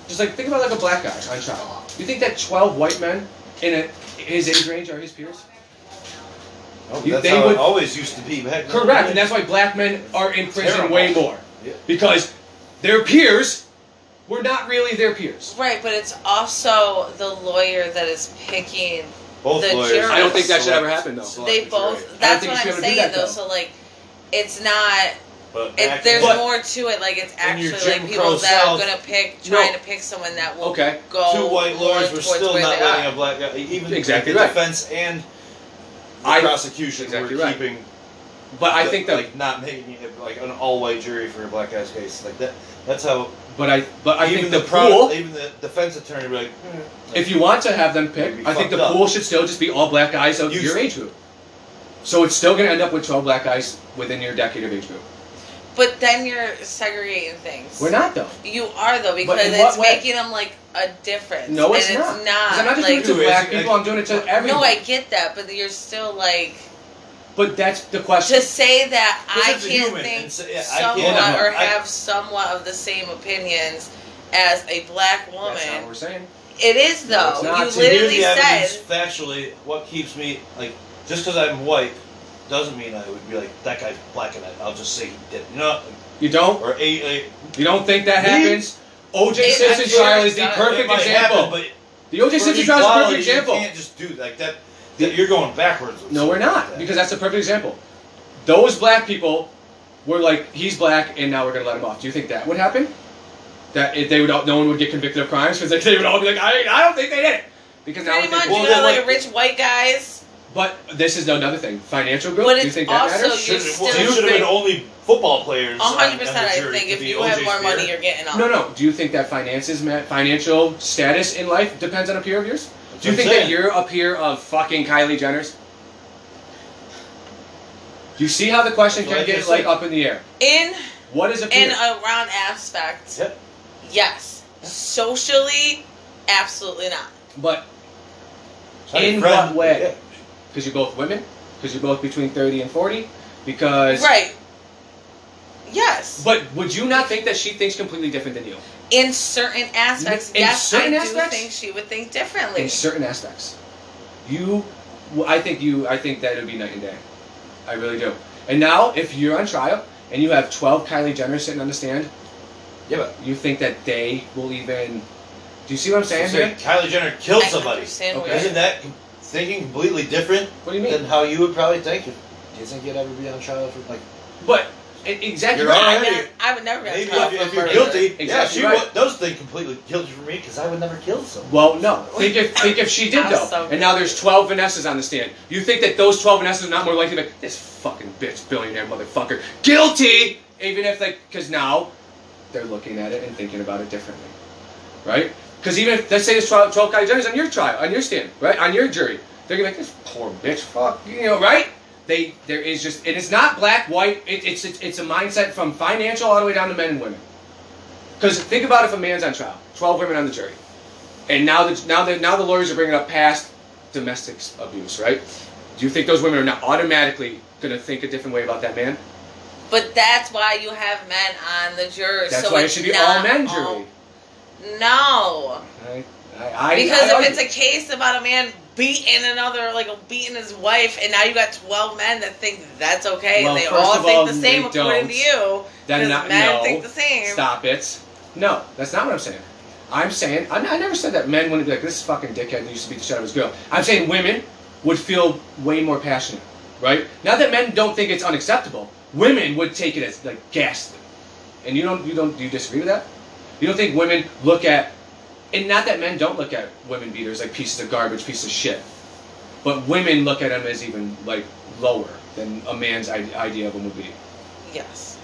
just like, think about like a black guy on trial. You think that 12 white men in a, his age range are his peers? Oh, You- that's they how would- it always used to be back. Correct, and that's why black men are in prison Terrible. way more. Yeah. Because their peers were not really their peers. right but it's also the lawyer that is picking Both the lawyers. jurors. I don't think that should ever happen, though. they the both jury. that's what i'm should be able to do saying that, though. though. so like it's not But it, there's then, more to it like it's actually like people Crow that South- are gonna pick No. trying to pick someone that will Okay. go two white lawyers were still not letting are. a black guy, even Exactly the right. defense and the I- prosecution exactly were right. keeping. But I the- think that, like not making it like an all-white jury for a black guy's case like that. That's how but I, but I even think the, the pro- pool. even the defense attorney were like, hmm, If you want to have them pick, I think the up. pool should still just be all black guys of You your age group. So it's still going to end up with 12 black guys within your decade of age group. But then you're segregating things. We're not though. You are though because it's way? making them like a difference. No, it's and not. It's not. 'Cause I'm not just like, doing it to black people. I'm doing it to everyone. no, I get that, but you're still like But that's the question. to say that I can't human, think and so- yeah, I somewhat can't- or I- have somewhat of the same opinions as a black woman. that's not what woman. we're saying. It is though. it's not. You So here's literally the evidence said factually. What keeps me like just because I'm white doesn't mean I would be like that guy's black and I- I'll just say he did. You know, You don't? or a, a You don't think that Me? happens? OJ It- Simpson I'm trial it is the perfect example. happen, but the OJ Simpson trial is a perfect example. You can't just do like that. That you're going backwards. with No, we're something like not, that. because that's a perfect example. Those black people were like, he's black, and now we're gonna let him off. Do you think that would happen? That if they would, all, no one would get convicted of crimes because they would all be like, I, I don't think they did it. Because now Pretty if they- much, well, you then got like rich white guys. But this is another thing. Financial growth. But Do you it's think that matters? you Should, well, still it should have been only football players. A 100. percent I think if be you have O.J. more money, you're getting off. No, no. Do you think that finances, financial status in life depends on a peer of yours? That's Do you what I'm think that you're a peer of fucking Kylie Jenner's? Do you see how the question can get like up in the air? In What is a peer? in a round aspect, Yep. yes. Socially, absolutely not. but It's not your In friend. what way? Yeah. because you're both women, because you're both between thirty and forty, because. Right. Yes. But would you not think that she thinks completely different than you? In certain aspects, In yes, certain I aspects? do think she would think differently. In certain aspects, you, well, I think you, I think that it would be night and day. I really do. And now, if you're on trial and you have twelve Kylie Jenner sitting on the stand, Yeah, but you think that they will even? Do you see what I'm saying so here? Kylie Jenner killed I somebody. Okay. Isn't that thinking completely different What do you mean? than how you would probably think? Do you think you'd ever be on trial for like? But exactly. You're right. I, already- never, I would never be on Maybe if, if you're murder. guilty, yeah, Exactly she right. wa- does think completely guilty for me because I would never kill someone. Well, no. Think if think if she did though, so and now there's 12 Vanessas on the stand. You think that those 12 Vanessas are not more likely to be like this fucking bitch billionaire motherfucker guilty, even if like because now they're looking at it and thinking about it differently, right? Because even if let's say there's 12, 12 Kylie Jenners on your trial, on your stand, right, on your jury, they're gonna be like this poor bitch, fuck, you know, right? They there is just and it's not black white. It, it's, it's it's a mindset from financial all the way down to men and women. Because think about if a man's on trial, 12 women on the jury. And now the now the now the lawyers are bringing up past domestic abuse, right? Do you think those women are not automatically going to think a different way about that man? But that's why you have men on the jury. That's so why it should be all men all- jury. No. I, I, I, Because if it's a case about a man beating another, like beating his wife, and now you got 12 men that think that's okay, Well, and they all think all, the same according don't. to you. Because not, men no, think the same. Stop it. No, that's not what I'm saying. I'm saying I, I never said that men wouldn't be like this fucking dickhead that used to beat the shit out of his girl. I'm saying women would feel way more passionate, right? Not that men don't think it's unacceptable. Women would take it as like ghastly, and you don't you don't do you disagree with that? You don't think women look at and not that men don't look at women beaters like pieces of garbage, pieces of shit, but women look at them as even like lower than a man's idea of them would be. Yes.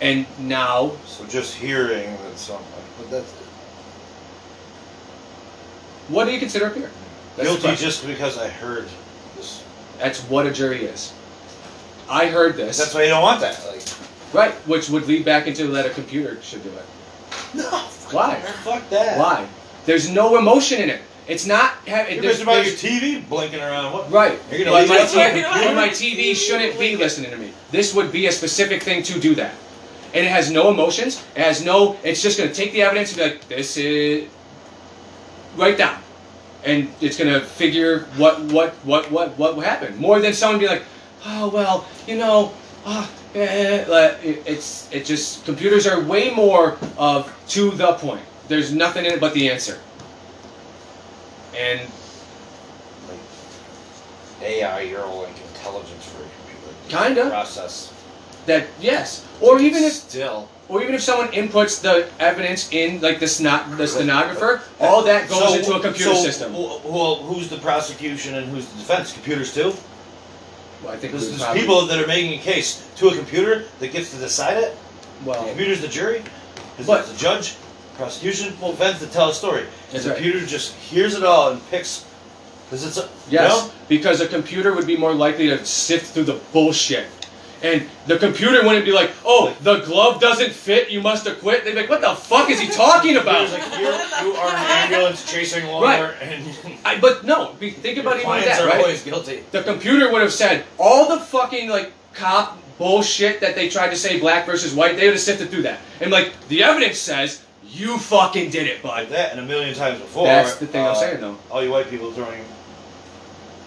And now So just hearing that something, but that's What do you consider a peer? That's guilty just because I heard this. That's what a jury is. I heard this. That's why you don't want that. Like, right, which would lead back into that a computer should do it. no, Why? fuck that. Why? There's no emotion in it. It's not having. You're there's, bitching about your TV blinking around. What? Right. You're gonna but leave my, TV, on the but my? TV shouldn't be listening to me. This would be a specific thing to do that. And it has no emotions. It has no. It's just going to take the evidence and be like, this is. Write down. And it's going to figure what, what, what, what, what happened. More than someone be like, oh, well, you know, ah, eh, like, it- it's, it just. Computers are way more of to the point. There's nothing in it but the answer. And Like, AI, you're all like intelligence for a computer. Kinda. Process. that, yes. Or even if still. Or even if someone inputs the evidence in, like the, sno- the stenographer, all that goes So- into a computer so system. who- who's the prosecution and who's the defense? Computers too. I think There's, we there's probably- people that are making a case to a computer that gets to decide it. The Well, computer's the jury. Is But- the judge, prosecution, well, defense to tell a story. That's the right. computer just hears it all and picks. Because it's a yes, you know? because a computer would be more likely to sift through the bullshit. And the computer wouldn't be like, oh, the glove doesn't fit, you must have quit. They'd be like, what the fuck is he talking about? Computer's like, you're, you are an ambulance chasing lawyer, and I, but no, be- think about your even clients that, are right? always guilty. the computer would have said all the fucking like cop bullshit that they tried to say black versus white. They would have sifted through that and like the evidence says you fucking did it, Like bud. that, and a million times before. That's the thing I'm uh, saying though. All you white people throwing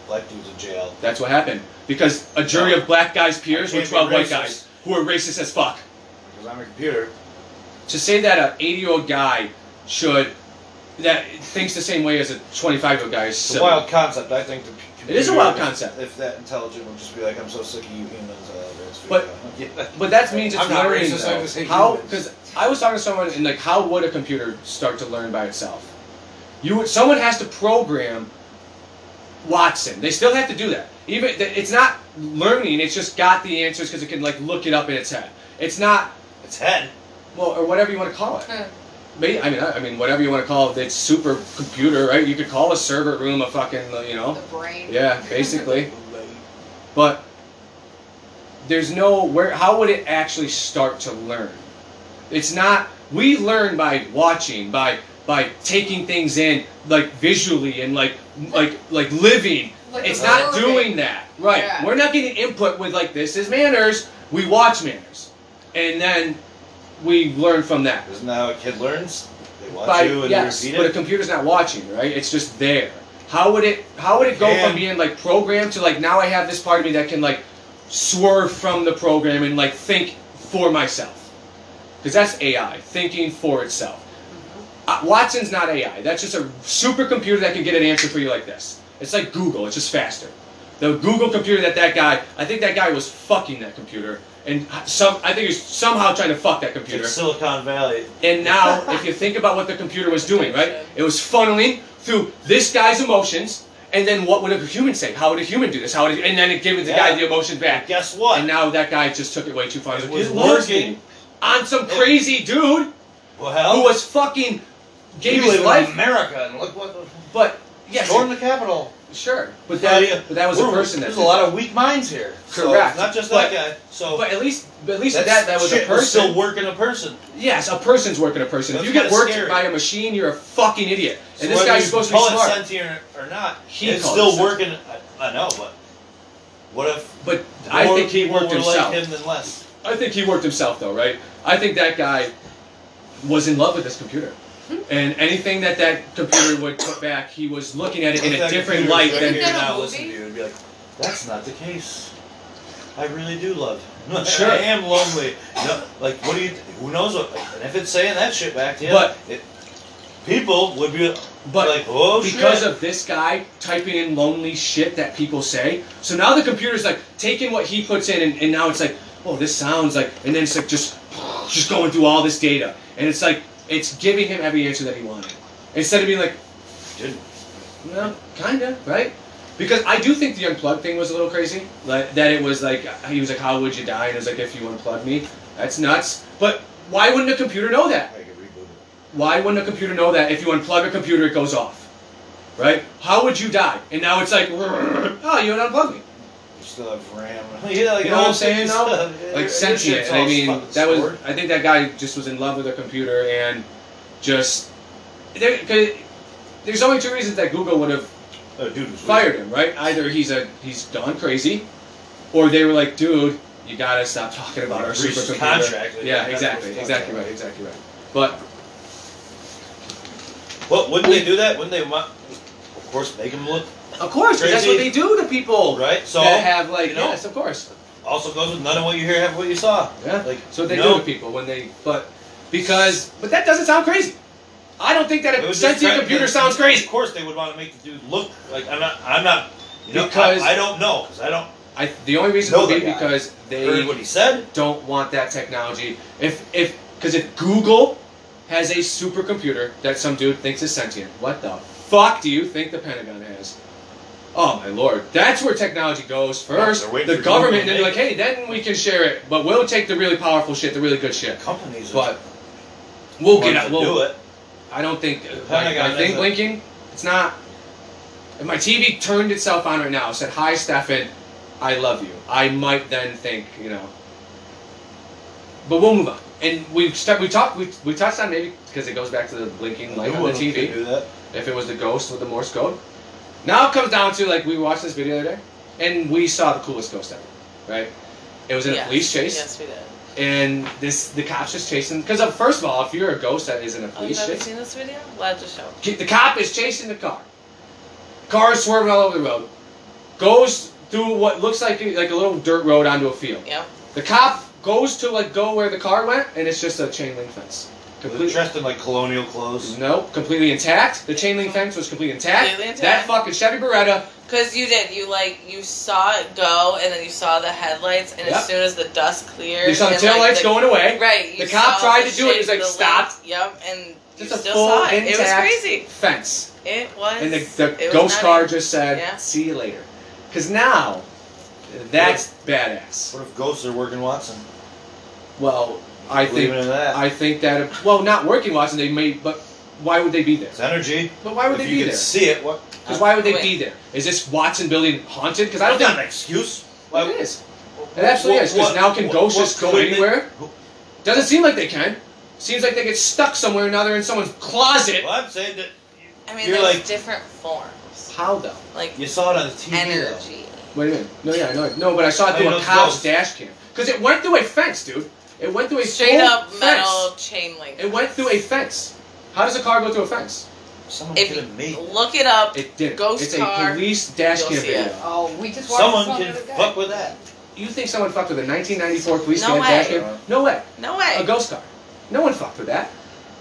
black dudes in jail. That's what happened because a jury of black guys peers I were 12 white guys who were racist as fuck. Because I'm a computer. To say that an 80 year old guy should that thinks the same way as a 25 year old guy is It's a silly. wild concept. I think the p- It is a computer, wild if- concept. If that intelligent would just be like, I'm so sick of you humans. Uh, that's But- yeah. But that means it's I'm not learning racist, I just though. hate How? humans. Because I was talking to someone and like, how would a computer start to learn by itself? You would. Someone has to program Watson. They still have to do that. Even it's not learning. It's just got the answers because it can like look it up in its head. It's not It's head. well or whatever you want to call it. Hmm. Maybe, I mean, I I mean, whatever you want to call it. It's super computer, right? You could call a server room a fucking, you know. The brain. Yeah, basically. But there's no where. How would it actually start to learn? It's not. We learn by watching, by by taking things in, like visually and like like like living. Like it's not observing. doing that, right? Yeah. We're not getting input with like this is manners. We watch manners, and then we learn from that. Isn't that how a kid learns? They watch By, you and yes, you repeat but a computer's not watching, right? It's just there. How would it? How would it go Can- from being like programmed to like now I have this part of me that can like swerve from the program and like think for myself? Because that's AI, thinking for itself. Uh, Watson's not AI. That's just a supercomputer that can get an answer for you like this. It's like Google. It's just faster. The Google computer that that guy, I think that guy was fucking that computer, and some, I think he's somehow trying to fuck that computer. It's Silicon Valley. And now, if you think about what the computer was doing, right? It was funneling through this guy's emotions, and then what would a human say? How would a human do this? How would it, and then it gave the guy the emotion back. Guess what? And now that guy just took it way too far. It He's was working. on some crazy dude well, who was fucking gave we his life. in America, and look what. But yes, Storm the Capitol. sure. But that, you, but that was a we're- person that. There's did a lot of weak minds here. So Correct. it's not just But- that guy. So But at least, but at least that that was a shit, we're person. still working a person. Yes, a person's working a person. If you get worked scary. by a machine, you're a fucking idiot. So And this guy's you supposed to be call smart. it sentient or not, he's it's called it still working. I, I know, but what if But I think he worked were himself. like him than less? I think he worked himself though, right? I think that guy was in love with this computer. And anything that that computer would put back, he was looking at it in a different light than Isn't that a now, listen to you and be like, that's not the case. I really do love him. Sure. I am lonely. No, like, what do you? Who knows? What, and if it's saying that shit back to you, But- it, people would be But like, oh because shit. of this guy typing in lonely shit that people say, so now the computer's like taking what he puts in, and, and now it's like, oh, this sounds like, and then it's like just, just going through all this data, and it's like it's giving him every answer that he wanted, instead of being like, Didn't. No, kinda, right? Because I do think the unplugged thing was a little crazy, like that it was like he was like, how would you die, and it was like if you unplug me, that's nuts. But why wouldn't a computer know that? I could reboot it. Why wouldn't a computer know that if you unplug a computer, it goes off? Right? How would you die? And now it's like, oh, you unplugged me. You still have RAM. yeah, like You know what I'm saying, stuff. Like sentient. I mean, fucking that was. I think that guy just was in love with a computer and just. There, 'cause there's only two reasons that Google would have Oh, dude was fired him, right? Either he's a he's gone crazy, or they were like, dude, you gotta stop talking about our Breached supercomputer. contract, like, yeah, that's exactly, exactly right, exactly right. But Well, wouldn't they do that? Wouldn't they, of course, make him look of course, 'cause that's what they do to people right? So that have like you know, yes, of course. also goes with none of what you hear, half what you saw. Yeah, Like so they no, do to people when they but because but that doesn't sound crazy. I don't think that it a was just sentient cra- computer of sounds crazy. Of course, they would want to make the dude look like I'm not. I'm not. You know, Because- I, I don't know because I don't I the only reason Know would be the guy. because they heard what he said. don't want that technology. If if because if Google has a supercomputer that some dude thinks is sentient, what the fuck do you think the Pentagon has? Oh my lord, that's where technology goes first. they're the government, Google and to they're like, hey, then we can share it, but we'll take the really powerful shit, the really good shit. Companies, But we'll get to out. do We'll, it. I don't think. Like, I think doesn't- blinking. It's not. If my TV turned itself on right now, said, "Hi, Stefan, I love you," I might then think, you know. But we'll move on. And we start. We talked. We, we touched on maybe because it goes back to the blinking light on the TV. do that? If it was the ghost with the Morse code. Now it comes down to like we watched this video the other day, and we saw the coolest ghost ever, right? It was in Yes. a police chase, Yes, we did. and this the cops just chasing. Because uh, first of all, if you're a ghost that is in a Oh, police chase, seen this video? Glad to show. the cop is chasing the car. Car is swerving all over the road. Goes through what looks like like a little dirt road onto a field. Yep. The cop goes to like go where the car went, and it's just a chain link fence. Was it Completely. dressed in like colonial clothes? Nope, completely intact. The chain link fence was completely intact. Completely intact. That fucking Chevy Beretta. Because you did. You like you saw it go, and then you saw the headlights, and Yep. as soon as the dust cleared, You saw the and, tail like, lights the- going away. Right. You The cop saw tried the to do it, he was shape like, of the "Stop." lights, Yep, and you Just a still full saw it. intact It was crazy. fence. It was. And the, it the was ghost nutty. car just said, Yeah. "See you later." Because now, that's badass. What if ghosts are working Watson? Well, I Believe think in that. I think that if, well, not working Watson, they may, but why would they be there? it's energy. But why would if they you be could there? see it, what? Because why would they Wait. be there? Is this Watson building haunted? Because I don't not think an excuse. Why it is. It absolutely is. Because now can what- ghosts what just go could they- anywhere? who- Doesn't seem like they can. Seems like they get stuck somewhere or another in someone's closet. Well, I'm saying that I mean, You're there's like- different forms, How though? like you saw it on the TV. though. energy. Wait a minute. No, yeah, I know. No, but I saw it I through mean, a those cop's ghosts. dash cam. Because it went through a fence, dude. It went through a Straight full up fence. metal chain link. It went through a fence. How does a car go through a fence? Someone If could have made. look it up, It did. Ghost it's car, a police dash cam video. Oh, we just watched Someone can the other day. fuck with that. You think someone fucked with a 1994 police No dash cam? No way. no way. A ghost car. No one fucked with that.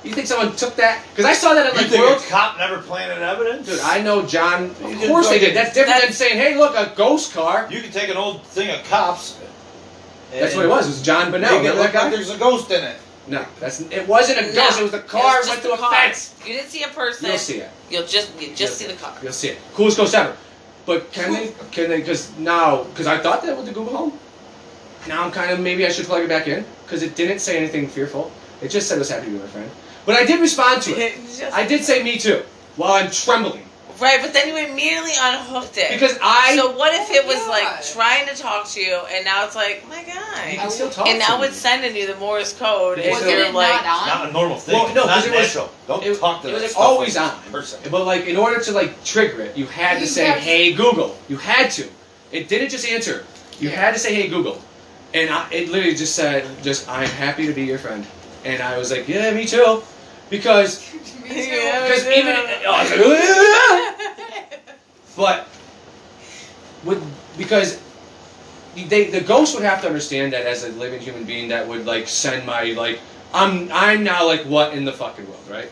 You think someone took that? Because I saw that at You like think World. a cop never planted evidence? Dude, I know John. Of course they did. That's different than That's- saying, "Hey, look, a ghost car." You can take an old thing of cops. That's what it was. It was John Bunnell. Make it Remember look that like guy? there's a ghost in it. No, that's it. Wasn't a No, ghost. It was the it car was went through a car. fence. You didn't see a person. You'll see it. You'll just you just You'll- see the car. You'll see it. Coolest ghost ever. But can they? Can they? Because now, because I thought that with the Google Home. Now I'm kind of maybe I should plug it back in because it didn't say anything fearful. It just said it was happy to be my friend. But I did respond to it. Just- I did say me too while I'm trembling Right, but then you immediately unhooked it. because I. so what if it oh was God. like trying to talk to you, and now it's like, my you guy, can still talk. and now to me. it's sending you the Morse code, and Was you're it like, not on? Not a normal thing. Well, no, it's not 'cause it was- natural. Don't it- talk to it was that like stuff always on. a person. But like in order to like trigger it, you had to say, have- "Hey Google." You had to. It didn't just answer. You Yeah. had to say, "Hey Google," and I, it literally just said, "Just I'm happy to be your friend." And I was like, "Yeah, me too," because Me too. Yeah. because even uh, I was like, but with because they the ghost would have to understand that as a living human being that would like send my like I'm I'm now like what in the fucking world, right?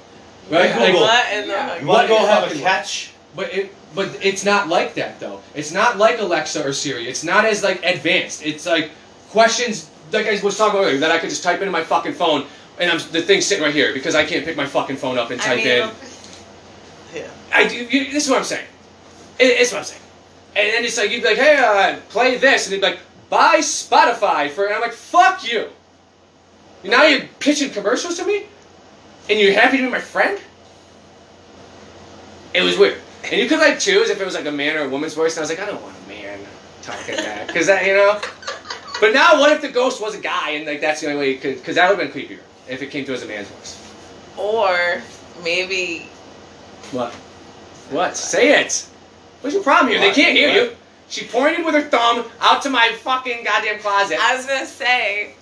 Right? Hey, Like, Google. what in the You want to go have a fucking- catch? But it, but it's not like that though. It's not like Alexa or Siri. It's not as like advanced. It's like questions like I was talking about earlier that I could just type into my fucking phone and I'm the thing's sitting right here because I can't pick my fucking phone up and I type mean, in. yeah. I do. You, this is what I'm saying. It, it's what I'm saying. And then it's like you'd be like, hey, uh, play this, and they'd be like, buy Spotify for, and I'm like, fuck you. Now you're pitching commercials to me, and you're happy to be my friend. It was weird, and you could like choose if it was like a man or a woman's voice, and I was like, I don't want a man talking that, because that, you know. But now, what if the ghost was a guy, and like that's the only way you could, because that would have been creepier if it came to as a man's voice. Or maybe What? What? Say it. What's your problem here? They can't hear What? you. She pointed with her thumb out to my fucking goddamn closet. I was gonna say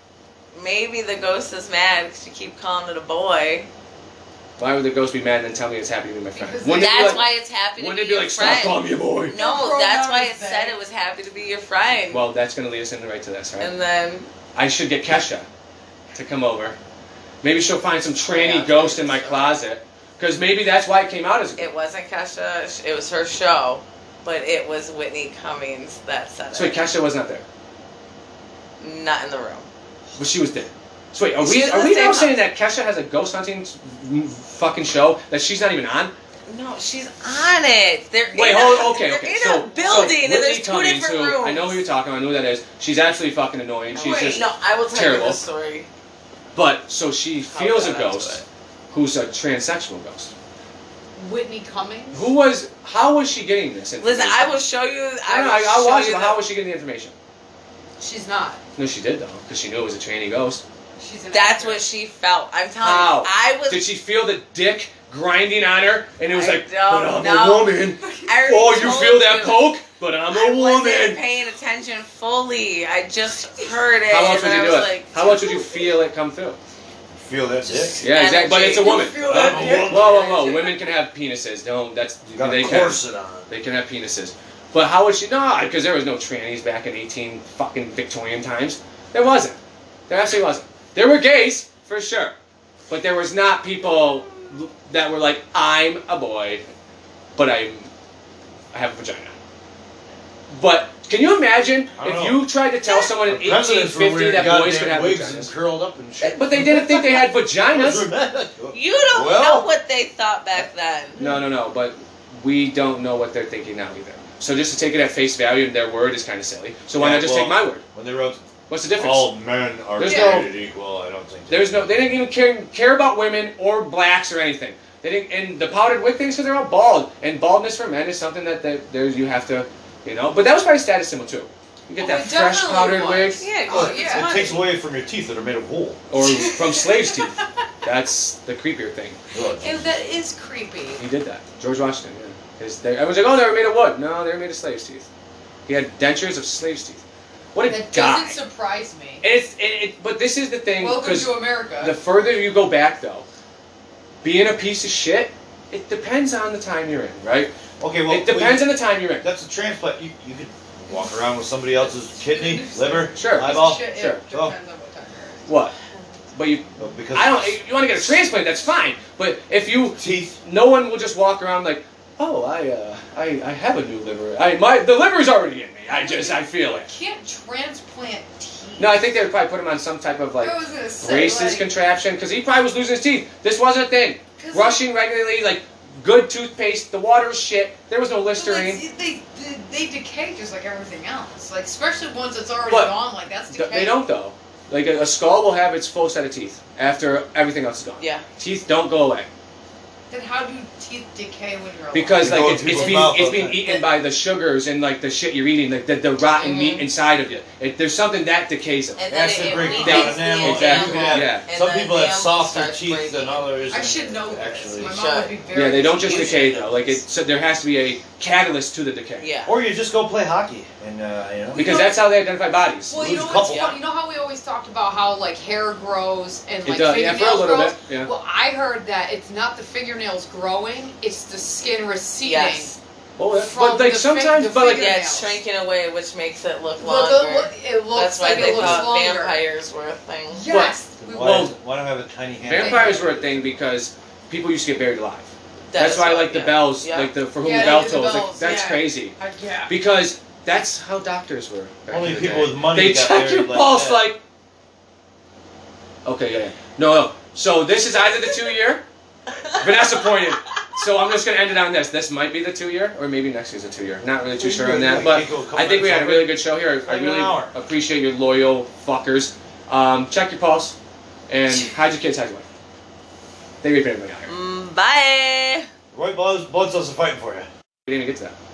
maybe the ghost is mad because you keep calling it a boy. Why would the ghost be mad and then tell me it's happy to be my friend? Because Wouldn't it be That's like, why it's happy to wouldn't be it be your like, friend. stop calling me a boy? No, that's why it said it was happy to be your friend. Well, that's going to lead us into right to this, right? and then I should get Kesha to come over. Maybe she'll find some tranny Yeah, ghost in my so. closet. Because maybe that's why it came out as it wasn't Kesha. It was her show, but it was Whitney Cummings that said So wait, it. Kesha was not there. Not in the room. But she was there. So wait, are we, She's in are we now house. saying that Kesha has a ghost hunting fucking show that she's not even on? No, she's on it. They're Wait, in hold a, okay, okay. in so, a building so and there's two different rooms. I know who you're talking about. I know who that is. She's absolutely fucking annoying. Oh, she's Wait, just. no, I will tell terrible. you the story. But so she How feels a ghost who's a transsexual ghost. Whitney Cummings. Who was? How was she getting this information? Listen, I will show you. I I know. I, I'll show watch you it. But how was she getting the information? She's not. No, she did though, because she knew it was a tranny ghost. She's an That's actor. what she felt. I'm telling How? you, I was. Did she feel the dick grinding on her, and it was I like, don't "But I'm know. a woman." I Oh, you told feel that you. poke? But I'm I a wasn't woman. paying attention fully. I just heard it. How else would and you I do it? was Like, How much would you feel it come through? Feel that dick? Yeah, exactly. But it's a woman. Feel that I'm a dick? Whoa, whoa, whoa! Women can have penises. Don't. That's Got they a can. corset on. They can have penises. But how would she? No, because there was no trannies back in 18 fucking Victorian times. There wasn't. There absolutely wasn't. There were gays for sure, but there was not people that were like, I'm a boy, but I'm I have a vagina. But can you imagine if know. you tried to tell someone in The presidents were 1850 that boys goddamn could have wigs and vaginas? curled up and eh, shit. But they didn't think they had vaginas. You don't Well- know what they thought back then. No, no, no. But we don't know what they're thinking now either. So just to take it at face value and their word is kind of silly. So why Yeah, not just well- take my word? When they wrote What's the difference? all men are There's created equal, I don't think. There's no. They didn't even care care about women or blacks or anything. They didn't. And the powdered wig things because they're all bald, and baldness for men is something that that there's you have to, you know. But that was probably a status symbol too. You get Oh, that fresh definitely powdered was. wig, Yeah, Oh, yeah. It money. takes away from your teeth that are made of wool. or from slaves' teeth. That's the creepier thing. Ugh. Ew, that is creepy. He did that. George Washington. Yeah. His, they, everyone's like, oh, they were made of wood. No, they were made of slaves' teeth. He had dentures of slaves' teeth. What a That guy. doesn't surprise me. It's it, it, but this is the thing Welcome because to America. the further you go back though, being a piece of shit, it depends on the time you're in, right? Okay, well, it depends we- on the time you're in. That's a transplant. You, you could walk around with somebody else's kidney, liver, Sure. eyeball. Shit, Sure. It depends on what time. What? But you, But because I don't. You want to get a transplant? That's fine. But if you, teeth. no one will just walk around like, oh, I, uh, I, I have a new liver. I, my, the liver's already in me. I just, I feel it. Can't transplant teeth. No, I think they would probably put him on some type of like I was gonna braces like, contraption because he probably was losing his teeth. This wasn't a thing. 'cause Brushing regularly, like good toothpaste. The water was shit. There was no Listerine. they, they, they decay just like everything else. Like especially ones that's already But gone. Like that's decay. They don't though. Like a, a skull will have its full set of teeth after everything else is gone. Yeah. Teeth don't go away Then how do teeth decay when you're alive? because They like go in it's, it's people's being mouth it's being time. eaten by the sugars and like the shit you're eating, like the, the rotten meat inside of you. It, there's something that decays them. And then Acid it, it breaks weakens down the enamel. enamel. Exactly, Yeah. yeah. and Some the people have enamel softer starts teeth breaking. than others. I should know this. Actually, My mom would be very. Yeah, they don't just You decay though. Like it, so there has to be a catalyst to the decay. Yeah. Or you just go play hockey and uh, you know. Because that's how they identify bodies. Well, you know Lose a what's couple. funny? You know how we always talked about how like hair grows and It like does, yeah, fingernails for a little grows? bit, yeah. Well, I heard that it's not the fingernails growing; it's the skin receding. Yes. Well, that- but like sometimes, but like the Yeah, figure- it's shrinking away, which makes it look Look, longer. look, it looks That's why like they it looks thought longer. vampires were a thing. Yes. We- Why, Well, why don't I have a tiny hand? vampires were a thing because people used to get buried alive. That That's why I what- like the yeah. bells, Yeah. like the for whom Yeah, the bell they do the tolls. Like, that's yeah. crazy Uh, yeah. because that's how doctors were. back Only in the people day. with money They got check your like pulse that. like. Okay, yeah, yeah. No, no. So this is either the two year. Vanessa pointed. So I'm just gonna end it on this. This might be the two year, or maybe next year's a two year. Not really too sure on that, but can go a couple I think we had a really good show here. I, I really appreciate your loyal fuckers. Um, check your pulse and hide your kids, hide your wife. Thank you for everybody out here. Mm, bye. Roy Blood, blood cells are fighting for you. We didn't even get to that.